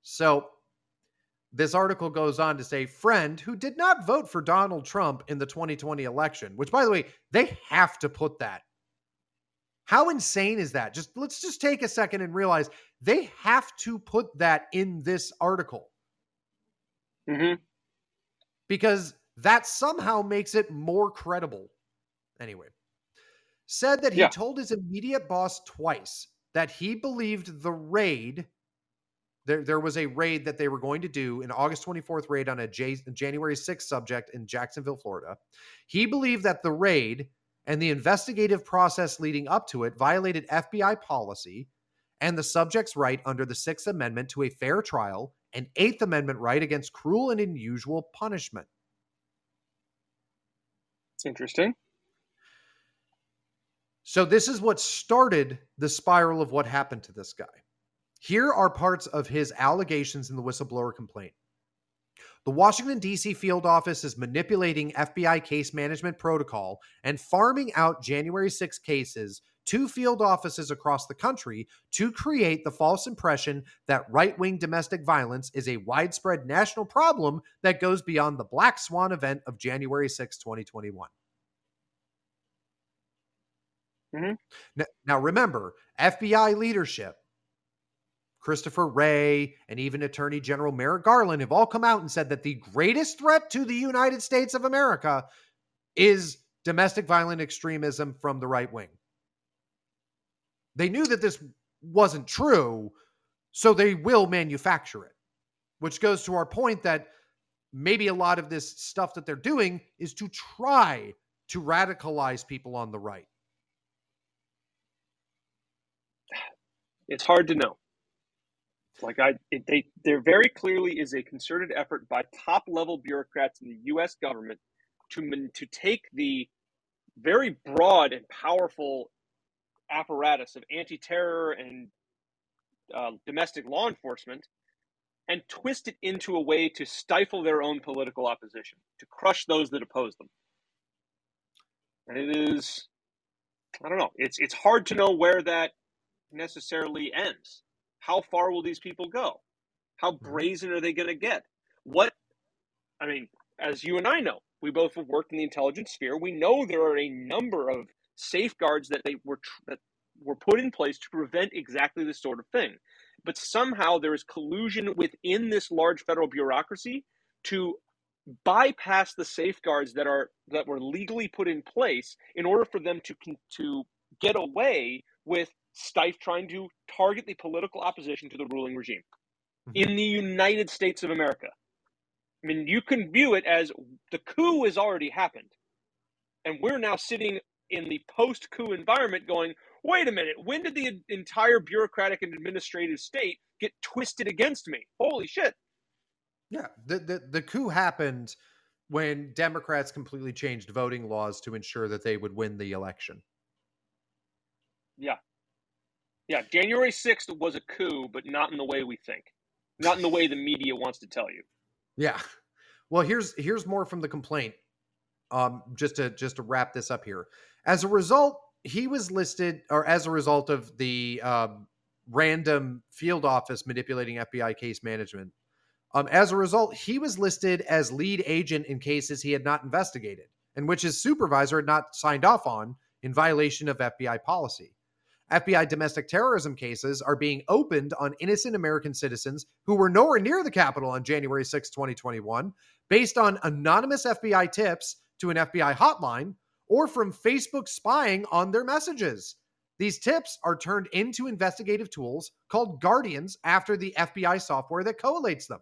So, this article goes on to say friend who did not vote for Donald Trump in the 2020 election, which by the way, they have to put that. How insane is that? Just let's just take a second and realize they have to put that in this article
hmm
because that somehow makes it more credible. Anyway, said that he
Yeah.
told his immediate boss twice that he believed the raid there, there was a raid that they were going to do an August 24th raid on a J, January 6th subject in Jacksonville, Florida. He believed that the raid and the investigative process leading up to it violated FBI policy and the subject's right under the Sixth Amendment to a fair trial and Eighth Amendment right against cruel and unusual punishment.
It's interesting.
So, this is what started the spiral of what happened to this guy. Here are parts of his allegations in the whistleblower complaint. The Washington, D.C. field office is manipulating FBI case management protocol and farming out January 6 cases to field offices across the country to create the false impression that right wing domestic violence is a widespread national problem that goes beyond the Black Swan event of January 6, 2021. Mm-hmm. N- Now, remember, FBI leadership, Christopher Wray, and even Attorney General Merrick Garland have all come out and said that the greatest threat to the United States of America is domestic violent extremism from the right wing. They knew that this wasn't true, so they will manufacture it, which goes to our point that maybe a lot of this stuff that they're doing is to try to radicalize people on the right.
It's hard to know. Like I, it, they, there very clearly is a concerted effort by top level bureaucrats in the U.S. government to to take the very broad and powerful apparatus of anti-terror and uh, domestic law enforcement and twist it into a way to stifle their own political opposition, to crush those that oppose them. And it is, I don't know. It's it's hard to know where that necessarily ends. How far will these people go? How mm-hmm. brazen are they going to get? What, I mean, as you and I know, we both have worked in the intelligence sphere. We know there are a number of safeguards that they were tr- that were put in place to prevent exactly this sort of thing. But somehow there is collusion within this large federal bureaucracy to bypass the safeguards that are that were legally put in place in order for them to to get away with Stife trying to target the political opposition to the ruling regime
Mhm.
in the United States of America. I mean, you can view it as the coup has already happened. And we're now sitting in the post coup environment going, wait a minute, when did the entire bureaucratic and administrative state get twisted against me? Holy shit.
Yeah, the, the the coup happened when Democrats completely changed voting laws to ensure that they would win the election.
Yeah. Yeah, January 6th was a coup, but not in the way we think. Not in the way the media wants to tell you.
Yeah. Well, here's here's more from the complaint. Um, just to just to wrap this up here. As a result, he was listed, or as a result of the um, random field office manipulating FBI case management. Um, as a result, he was listed as lead agent in cases he had not investigated and which his supervisor had not signed off on in violation of FBI policy. FBI domestic terrorism cases are being opened on innocent American citizens who were nowhere near the Capitol on January 6, 2021, based on anonymous FBI tips to an FBI hotline or from Facebook spying on their messages. These tips are turned into investigative tools called Guardians after the FBI software that collates them.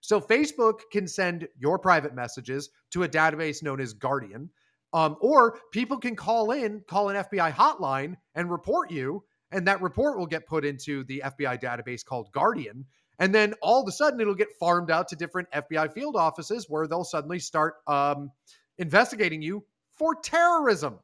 So Facebook can send your private messages to a database known as Guardian, um, or people can call in, call an FBI hotline and report you, and that report will get put into the FBI database called Guardian. And then all of a sudden, it'll get farmed out to different FBI field offices where they'll suddenly start um, investigating you for terrorism.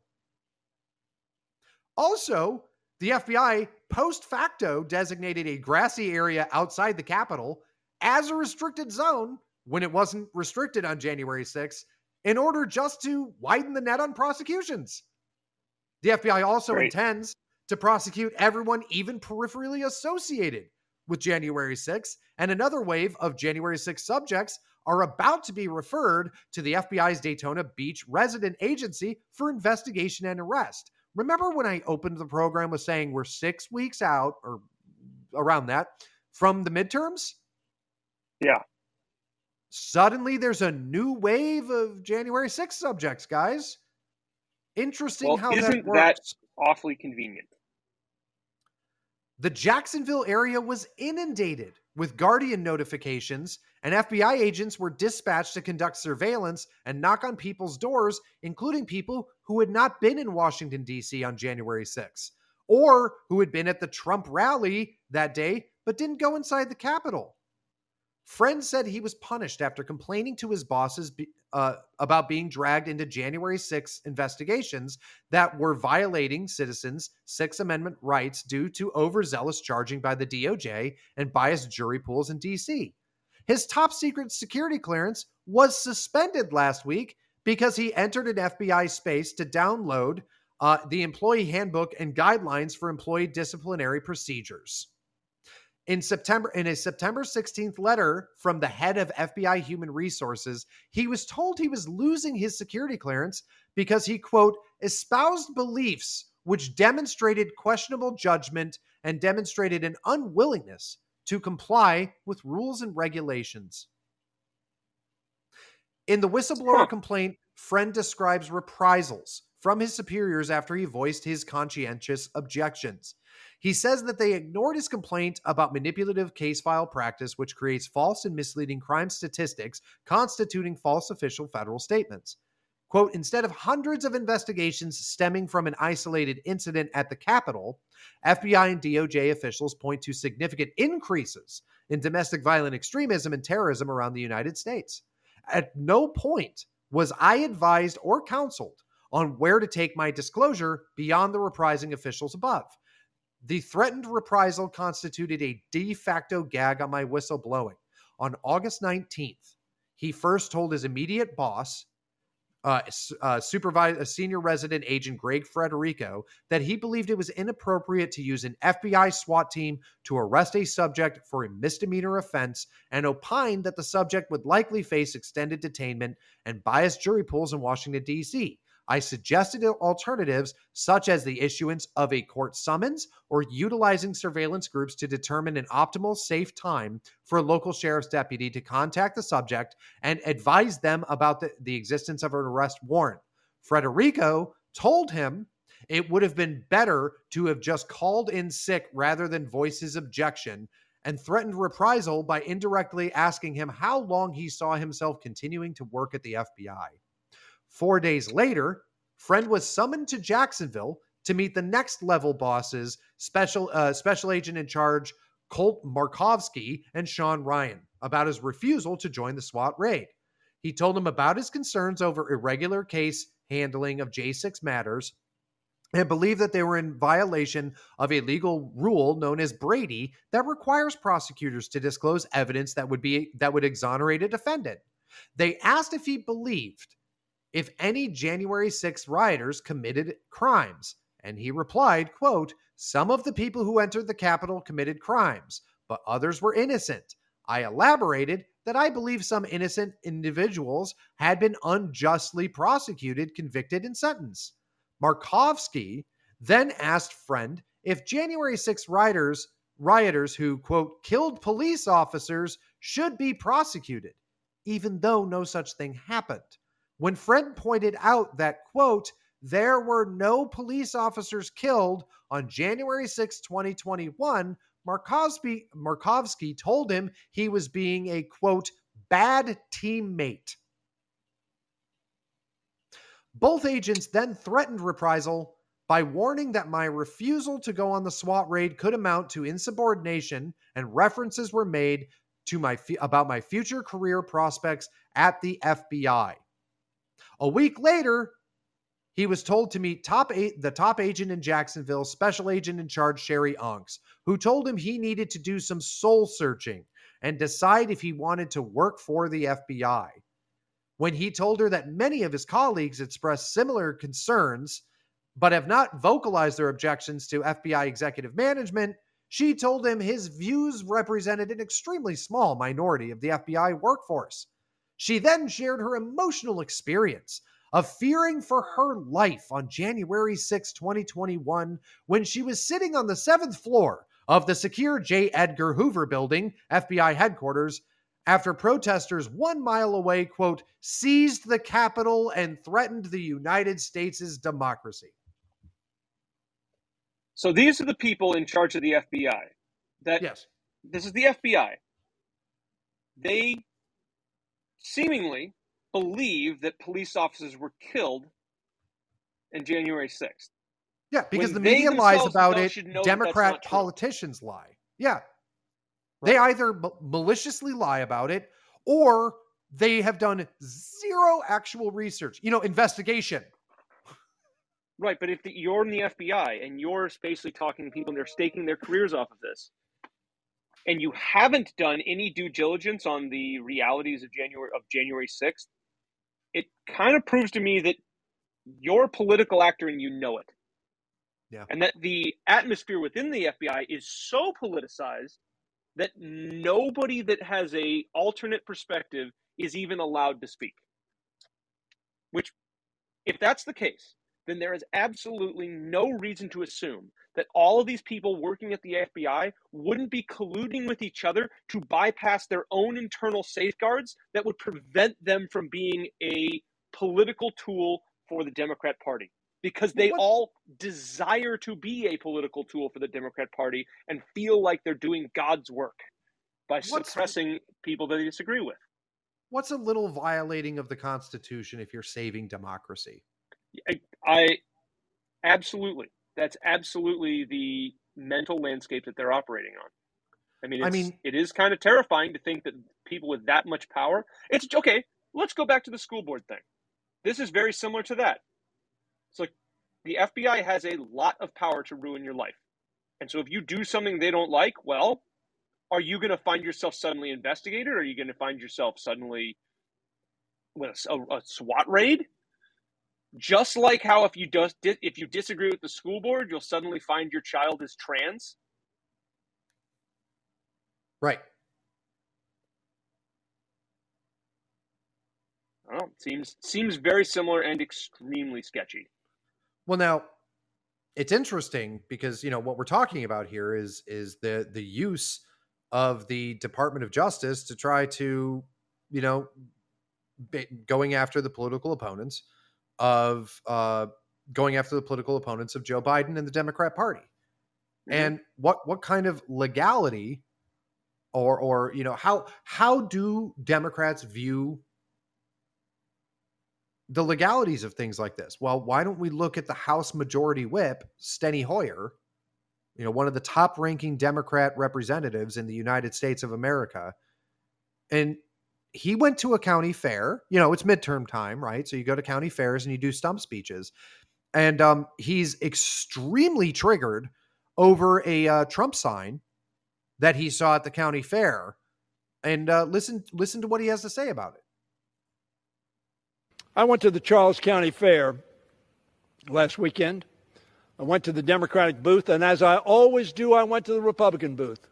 Also, the FBI post facto designated a grassy area outside the Capitol as a restricted zone when it wasn't restricted on January 6th in order just to widen the net on prosecutions. The FBI also
Great.
intends to prosecute everyone even peripherally associated with January 6th, and another wave of January 6th subjects are about to be referred to the FBI's Daytona Beach resident agency for investigation and arrest. Remember when I opened the program with saying we're six weeks out or around that from the midterms?
Yeah.
Suddenly there's a new wave of January 6th subjects, guys. Interesting
Well,
how
isn't
that
that awfully convenient?
The Jacksonville area was inundated with Guardian notifications, and FBI agents were dispatched to conduct surveillance and knock on people's doors, including people who had not been in Washington, D.C. on January 6th, or who had been at the Trump rally that day but didn't go inside the Capitol. Friend said he was punished after complaining to his bosses be, uh, about being dragged into January 6 investigations that were violating citizens' Sixth Amendment rights due to overzealous charging by the DOJ and biased jury pools in DC. His top secret security clearance was suspended last week because he entered an FBI space to download uh, the employee handbook and guidelines for employee disciplinary procedures. In September, in a September 16th letter from the head of FBI Human Resources, he was told he was losing his security clearance because he, quote, espoused beliefs which demonstrated questionable judgment and demonstrated an unwillingness to comply with rules and regulations. In the whistleblower complaint, Friend describes reprisals from his superiors after he voiced his conscientious objections. He says that they ignored his complaint about manipulative case file practice, which creates false and misleading crime statistics constituting false official federal statements. Quote, instead of hundreds of investigations stemming from an isolated incident at the Capitol, FBI and DOJ officials point to significant increases in domestic violent extremism and terrorism around the United States. At no point was I advised or counseled on where to take my disclosure beyond the reprising officials above. The threatened reprisal constituted a de facto gag on my whistleblowing. On August 19th, he first told his immediate boss, uh, uh, supervise a senior resident agent Greg Frederico, that he believed it was inappropriate to use an FBI SWAT team to arrest a subject for a misdemeanor offense, and opined that the subject would likely face extended detainment and biased jury pools in Washington D.C. I suggested alternatives such as the issuance of a court summons or utilizing surveillance groups to determine an optimal safe time for a local sheriff's deputy to contact the subject and advise them about the, the existence of an arrest warrant. Frederico told him it would have been better to have just called in sick rather than voice his objection and threatened reprisal by indirectly asking him how long he saw himself continuing to work at the FBI. Four days later, Friend was summoned to Jacksonville to meet the next level bosses, special uh, special agent in charge Coult Markovsky and Sean Ryan, about his refusal to join the SWAT raid. He told them about his concerns over irregular case handling of J6 matters and believed that they were in violation of a legal rule known as Brady that requires prosecutors to disclose evidence that would be that would exonerate a defendant. They asked if he believed if any January 6th rioters committed crimes, and he replied, quote, "Some of the people who entered the Capitol committed crimes, but others were innocent. I elaborated that I believe some innocent individuals had been unjustly prosecuted, convicted, and sentenced. Markovsky then asked Friend if January 6 rioters, rioters who, quote, killed police officers should be prosecuted, even though no such thing happened. When Friend pointed out that, quote, there were no police officers killed on January 6, 2021, Markovsky, Markovsky told him he was being a quote, bad teammate. Both agents then threatened reprisal by warning that my refusal to go on the SWAT raid could amount to insubordination, and references were made to my about my future career prospects at the FBI. A week later, he was told to meet top eight, the top agent in Jacksonville, special agent in charge Sherri Onks, who told him he needed to do some soul searching and decide if he wanted to work for the FBI. When he told her that many of his colleagues expressed similar concerns, but have not vocalized their objections to FBI executive management, she told him his views represented an extremely small minority of the FBI workforce. She then shared her emotional experience of fearing for her life on January 6, 2021, when she was sitting on the seventh floor of the secure J. Edgar Hoover building, FBI headquarters, after protesters one mile away, quote, seized the Capitol and threatened the United States' democracy.
So these are the people in charge of the FBI. That
yes.
This is the FBI. They seemingly believe that police officers were killed in January 6th.
Yeah, because
When
the media lies about it.
should know that that's
Democrat
not true.
politicians lie. Yeah. They either ma- maliciously lie about it or they have done zero actual research, you know, investigation.
Right, but if the, you're in the FBI and you're basically talking to people and they're staking their careers off of this, and you haven't done any due diligence on the realities of January of January sixth, it kind of proves to me that you're a political actor and you know it.
Yeah.
And that the atmosphere within the FBI is so politicized that nobody that has a alternate perspective is even allowed to speak. Which if that's the case, then there is absolutely no reason to assume that all of these people working at the FBI wouldn't be colluding with each other to bypass their own internal safeguards that would prevent them from being a political tool for the Democrat Party. Because they all desire to be a political tool for the Democrat Party and feel like they're doing God's work by
What's-
suppressing people that they disagree with.
What's a little violating of the Constitution if you're saving democracy?
I, absolutely. That's absolutely the mental landscape that they're operating on. I mean,
I
it's,
mean-
it is kind of terrifying to think that people with that much power. It's okay. Let's go back to the school board thing. This is very similar to that. It's like the FBI has a lot of power to ruin your life, and so if you do something they don't like, well, are you going to find yourself suddenly investigated? Or are you going to find yourself suddenly with a, a SWAT raid? Just like how if you if you disagree with the school board, you'll suddenly find your child is trans.
Right.
I don't know. Seems seems very similar and extremely sketchy.
Well, now it's interesting because you know what we're talking about here is is the the use of the Department of Justice to try to you know going after the political opponents of uh, going after the political opponents of Joe Biden and the Democrat Party.
Mhm.
And what what kind of legality or or you know how how do Democrats view the legalities of things like this. Well, why don't we look at the House Majority Whip, Steny Hoyer, you know, one of the top ranking Democrat representatives in the United States of America. And he went to a county fair. You know, it's midterm time, right? So you go to county fairs and you do stump speeches. And um, he's extremely triggered over a uh, Trump sign that he saw at the county fair. And uh, listen, listen to what he has to say about it.
I went to the Charles County Fair last weekend. I went to the Democratic booth, and as I always do, I went to the Republican booth.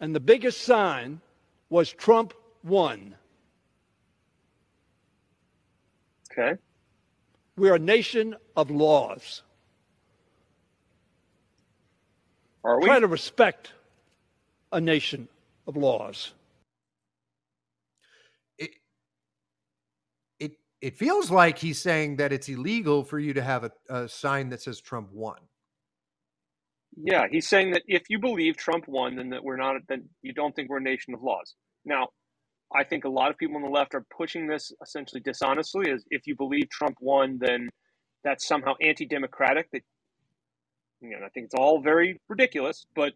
And the biggest sign was Trump won.
Okay.
We're a nation of laws.
Are we?
Try to respect a nation of laws.
It it it feels like he's saying that it's illegal for you to have a, a sign that says Trump won.
Yeah, he's saying that if you believe Trump won, then that we're not, then you don't think we're a nation of laws. Now, I think a lot of people on the left are pushing this essentially dishonestly as if you believe Trump won, then that's somehow anti-democratic. That you know, I think it's all very ridiculous, but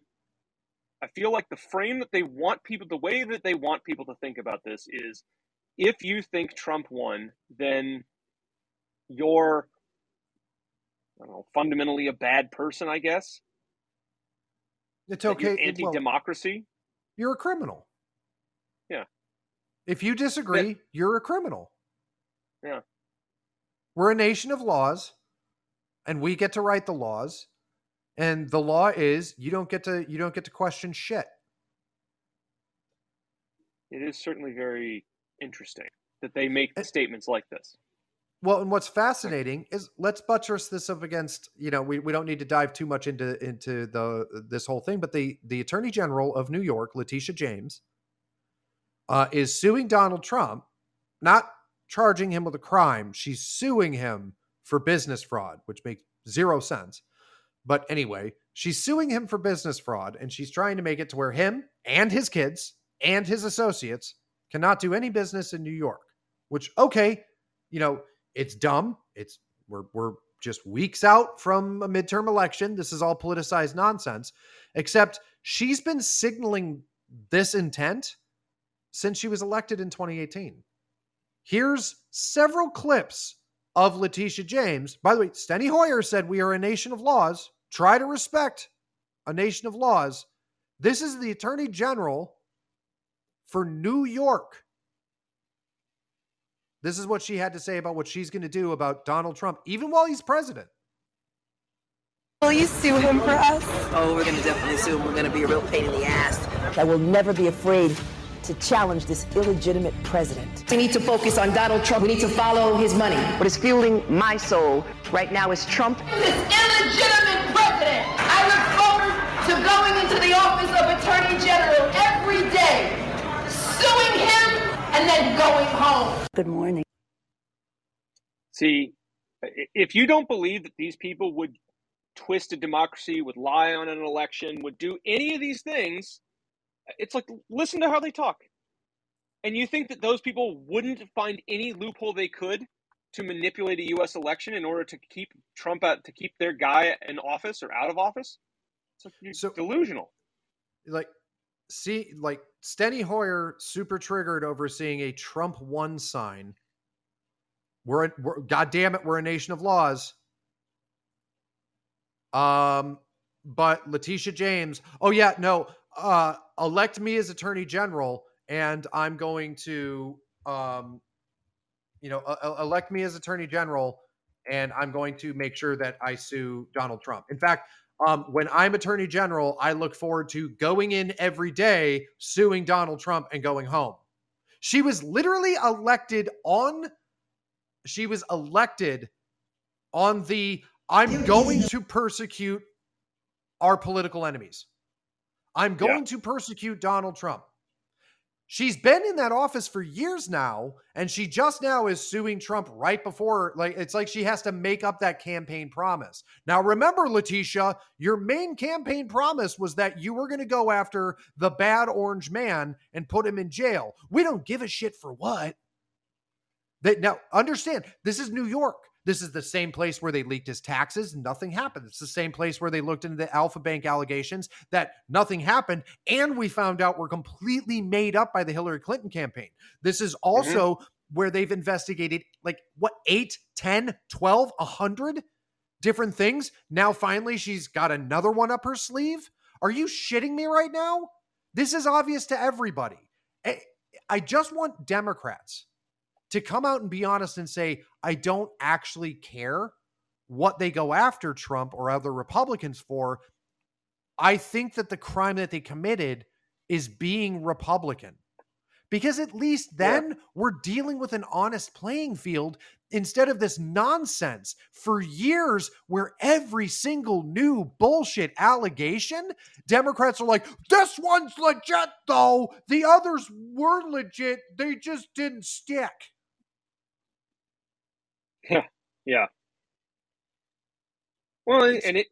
I feel like the frame that they want people, the way that they want people to think about this is, if you think Trump won, then you're, know, fundamentally a bad person, I guess.
It's okay.
You're
well,
anti-democracy.
you're a criminal.
Yeah.
If you disagree, you're a criminal.
Yeah.
We're a nation of laws, and we get to write the laws. And the law is you don't get to you don't get to question shit.
It is certainly very interesting that they make
Uh,
statements like this.
Well, and what's fascinating is let's buttress this up against, you know, we, we don't need to dive too much into into the this whole thing, but the the Attorney General of New York, Letitia James, uh, is suing Donald Trump, not charging him with a crime. She's suing him for business fraud, which makes zero sense. But anyway, she's suing him for business fraud, and she's trying to make it to where him and his kids and his associates cannot do any business in New York. Which, okay, you know, it's dumb. It's we're we're just weeks out from a midterm election. This is all politicized nonsense. Except she's been signaling this intent since she was elected in 2018. Here's several clips of Letitia James. By the way, Steny Hoyer said we are a nation of laws. Try to respect a nation of laws. This is the Attorney General for New York. This is what she had to say about what she's going to do about Donald Trump, even while he's president.
Will you sue him for us?
Oh, we're gonna definitely sue him. We're gonna be a real pain in the ass.
I will never be afraid to challenge this illegitimate president.
We need to focus on Donald Trump. We need to follow his money. What is fueling my soul right now is Trump.
this illegitimate president. I look forward to going into the office of Attorney General every day, suing him, and then going home.
Good morning.
See, if you don't believe that these people would twist a democracy, would lie on an election, would do any of these things, it's like listen to how they talk. And you think that those people wouldn't find any loophole they could to manipulate a US election in order to keep Trump out to keep their guy in office or out of office? It's like you're
So-
delusional.
Like, see, like Steny Hoyer super triggered over seeing a Trump won sign. We're, we're God damn it, we're a nation of laws. Um, but Letitia James, oh yeah, no, uh, elect me as Attorney General, and I'm going to, um, you know, uh, elect me as Attorney General, and I'm going to make sure that I sue Donald Trump. In fact, um, when I'm Attorney General, I look forward to going in every day, suing Donald Trump, and going home. She was literally elected on. She was elected on the I'm going to persecute our political enemies. I'm
Yeah.
going to persecute Donald Trump. She's been in that office for years now, and she just now is suing Trump right before. Like it's like she has to make up that campaign promise. Now, remember, Letitia, your main campaign promise was that you were going to go after the bad orange man and put him in jail. We don't give a shit for what. That now understand this is New York. This is the same place where they leaked his taxes. Nothing happened. It's the same place where they looked into the Alfa Bank allegations that nothing happened. And we found out were completely made up by the Hillary Clinton campaign. This is mm-hmm. also where they've investigated like what, 8, 10, 12, 100 different things. Now, finally, she's got another one up her sleeve. Are you shitting me right now? This is obvious to everybody. I- I just want Democrats to come out and be honest and say, I don't actually care what they go after Trump or other Republicans for, I think that the crime that they committed is being Republican. Because at least then yeah. we're dealing with an honest playing field instead of this nonsense for years where every single new bullshit allegation, Democrats are like, this one's legit though. The others were legit. They just didn't stick.
Yeah. Yeah. Well, and it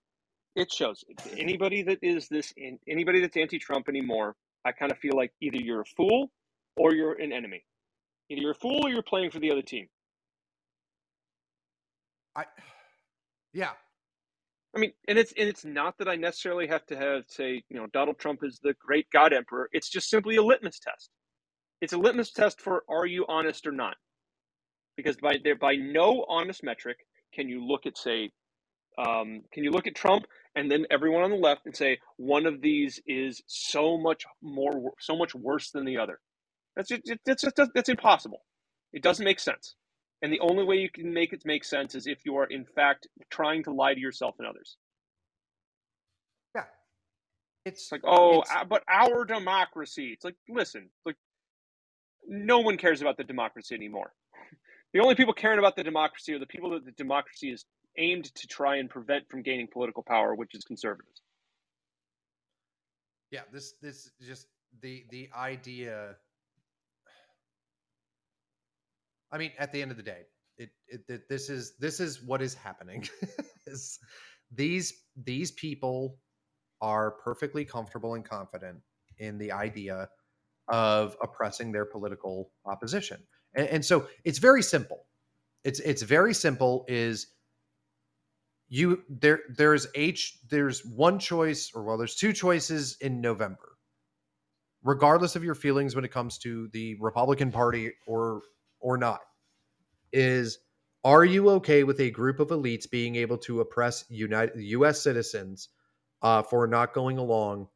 it shows anybody that is this anybody that's anti-Trump anymore. I kind of feel like either you're a fool or you're an enemy. Either you're a fool or you're playing for the other team.
I, yeah.
I mean, and it's and it's not that I necessarily have to have say, you know, Donald Trump is the great God Emperor. It's just simply a litmus test. It's a litmus test for are you honest or not? Because by there, by no honest metric can you look at say, um, can you look at Trump and then everyone on the left and say one of these is so much more, so much worse than the other? That's just, that's just, that's impossible. It doesn't make sense. And the only way you can make it make sense is if you are, in fact, trying to lie to yourself and others.
Yeah.
It's like, oh, it's, but our democracy. It's like, listen, like, no one cares about the democracy anymore. The only people caring about the democracy are the people that the democracy is aimed to try and prevent from gaining political power, which is conservatives.
Yeah, this this just the the idea I mean, at the end of the day, it, it, it this is this is what is happening. these these people are perfectly comfortable and confident in the idea of oppressing their political opposition, and, and so it's very simple. It's it's very simple. Is you there there's h there's one choice or well there's two choices in november regardless of your feelings when it comes to the republican party or or not is are you okay with a group of elites being able to oppress United U.S. citizens uh, for not going along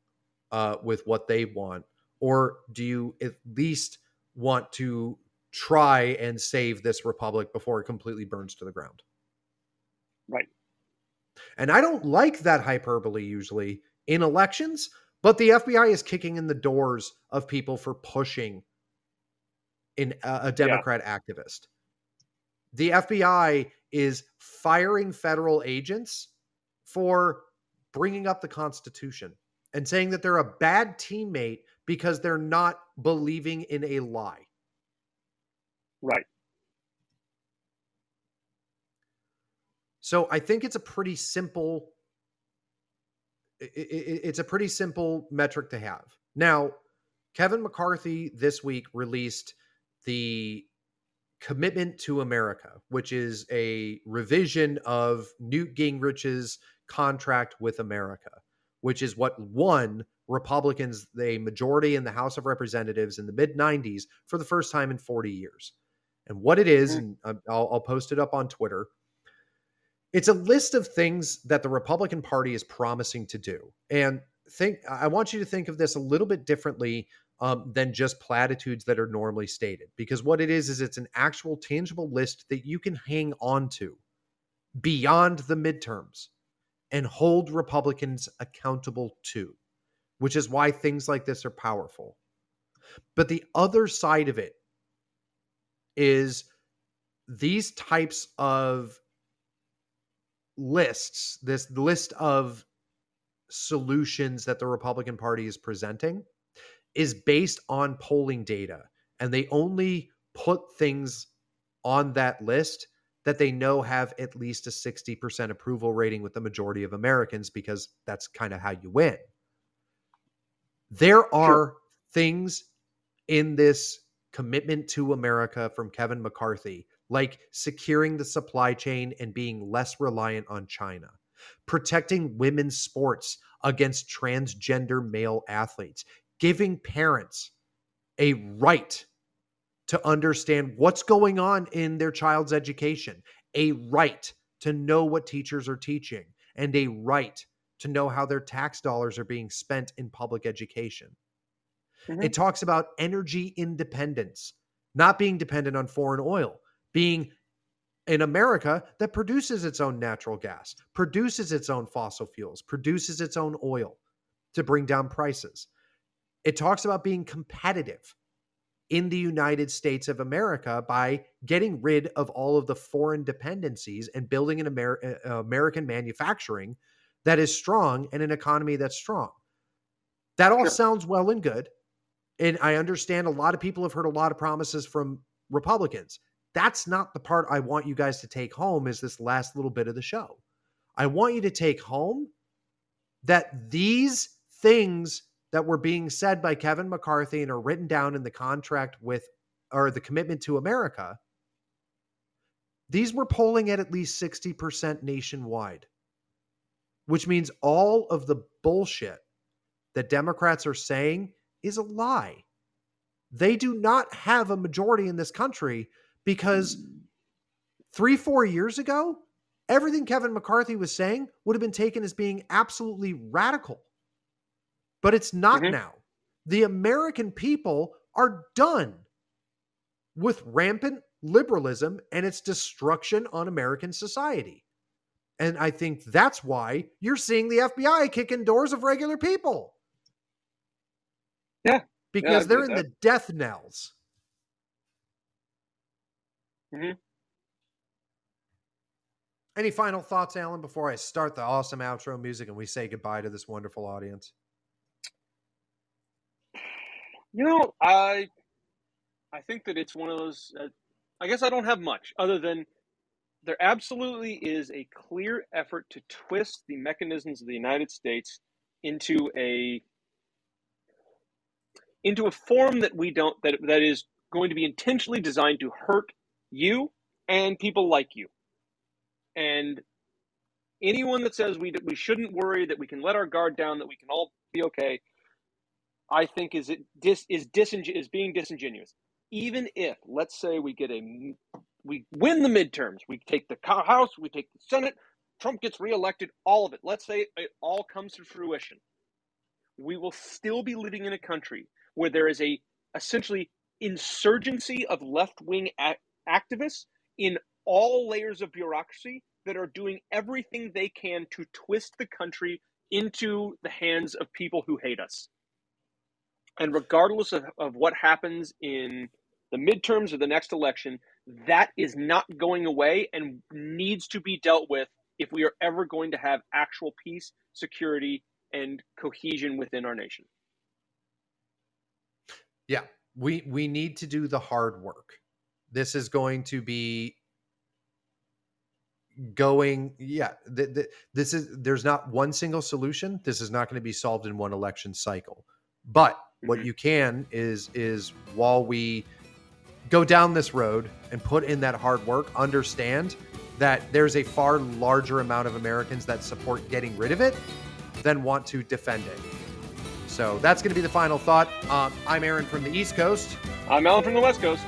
uh, with what they want, or do you at least want to try and save this republic before it completely burns to the ground?
Right.
And I don't like that hyperbole usually in elections, but the FBI is kicking in the doors of people for pushing in a, a Democrat yeah. activist. The FBI is firing federal agents for bringing up the Constitution and saying that they're a bad teammate because they're not believing in a lie.
Right.
So I think it's a pretty simple it's a pretty simple metric to have. Now, Kevin McCarthy this week released the Commitment to America, which is a revision of Newt Gingrich's contract with America, which is what won Republicans the majority in the House of Representatives in the mid 90s for the first time in 40 years. And what it is, mm-hmm. and I'll, I'll post it up on Twitter, it's a list of things that the Republican Party is promising to do. And think I want you to think of this a little bit differently um, than just platitudes that are normally stated. Because what it is, is it's an actual tangible list that you can hang on to beyond the midterms and hold Republicans accountable to, which is why things like this are powerful. But the other side of it is these types of lists, this list of solutions that the Republican Party is presenting is based on polling data and they only put things on that list that they know have at least a 60% approval rating with the majority of Americans because that's kind of how you win. There are sure. things in this commitment to America from Kevin McCarthy, like securing the supply chain and being less reliant on China, protecting women's sports against transgender male athletes, giving parents a right to understand what's going on in their child's education, a right to know what teachers are teaching, and a right to know how their tax dollars are being spent in public education. Mm-hmm. It talks about energy independence, not being dependent on foreign oil, being in America that produces its own natural gas, produces its own fossil fuels, produces its own oil to bring down prices. It talks about being competitive in the United States of America by getting rid of all of the foreign dependencies and building an Amer- uh, American manufacturing that is strong and an economy that's strong. That all
Sure.
sounds well and good. And I understand a lot of people have heard a lot of promises from Republicans. That's not the part I want you guys to take home is this last little bit of the show. I want you to take home that these things that were being said by Kevin McCarthy and are written down in the contract with or the commitment to America, these were polling at at least 60% nationwide, which means all of the bullshit that Democrats are saying is a lie. They do not have a majority in this country because three, four years ago, everything Kevin McCarthy was saying would have been taken as being absolutely radical. But it's not
Mhm.
now. The American people are done with rampant liberalism and its destruction on American society. And I think that's why you're seeing the FBI kicking doors of regular people.
Yeah.
Because they're in
with
the death knells.
Mhm.
Any final thoughts, Alan, before I start the awesome outro music and we say goodbye to this wonderful audience?
You know, I I think that it's one of those. Uh, I guess I don't have much other than there absolutely is a clear effort to twist the mechanisms of the United States into a into a form that we don't that that is going to be intentionally designed to hurt you and people like you. And anyone that says we we shouldn't worry that we can let our guard down that we can all be okay I think is it dis is dising is being disingenuous. Even if, let's say, we get a we win the midterms, we take the House, we take the Senate, Trump gets reelected, all of it. Let's say it all comes to fruition. We will still be living in a country where there is a essentially insurgency of left wing a- activists in all layers of bureaucracy that are doing everything they can to twist the country into the hands of people who hate us. And regardless of, of what happens in the midterms or the next election, that is not going away and needs to be dealt with if we are ever going to have actual peace, security, and cohesion within our nation.
Yeah, we we need to do the hard work. This is going to be going yeah th- th- this is there's not one single solution this is not going to be solved in one election cycle but what
Mhm.
you can is is while we go down this road and put in that hard work understand that there's a far larger amount of americans that support getting rid of it than want to defend it so that's going to be the final thought. Um, i'm aaron from the east coast.
I'm Alan from the West Coast.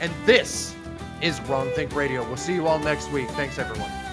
and this is Wrongthink Radio. We'll see you all next week. Thanks everyone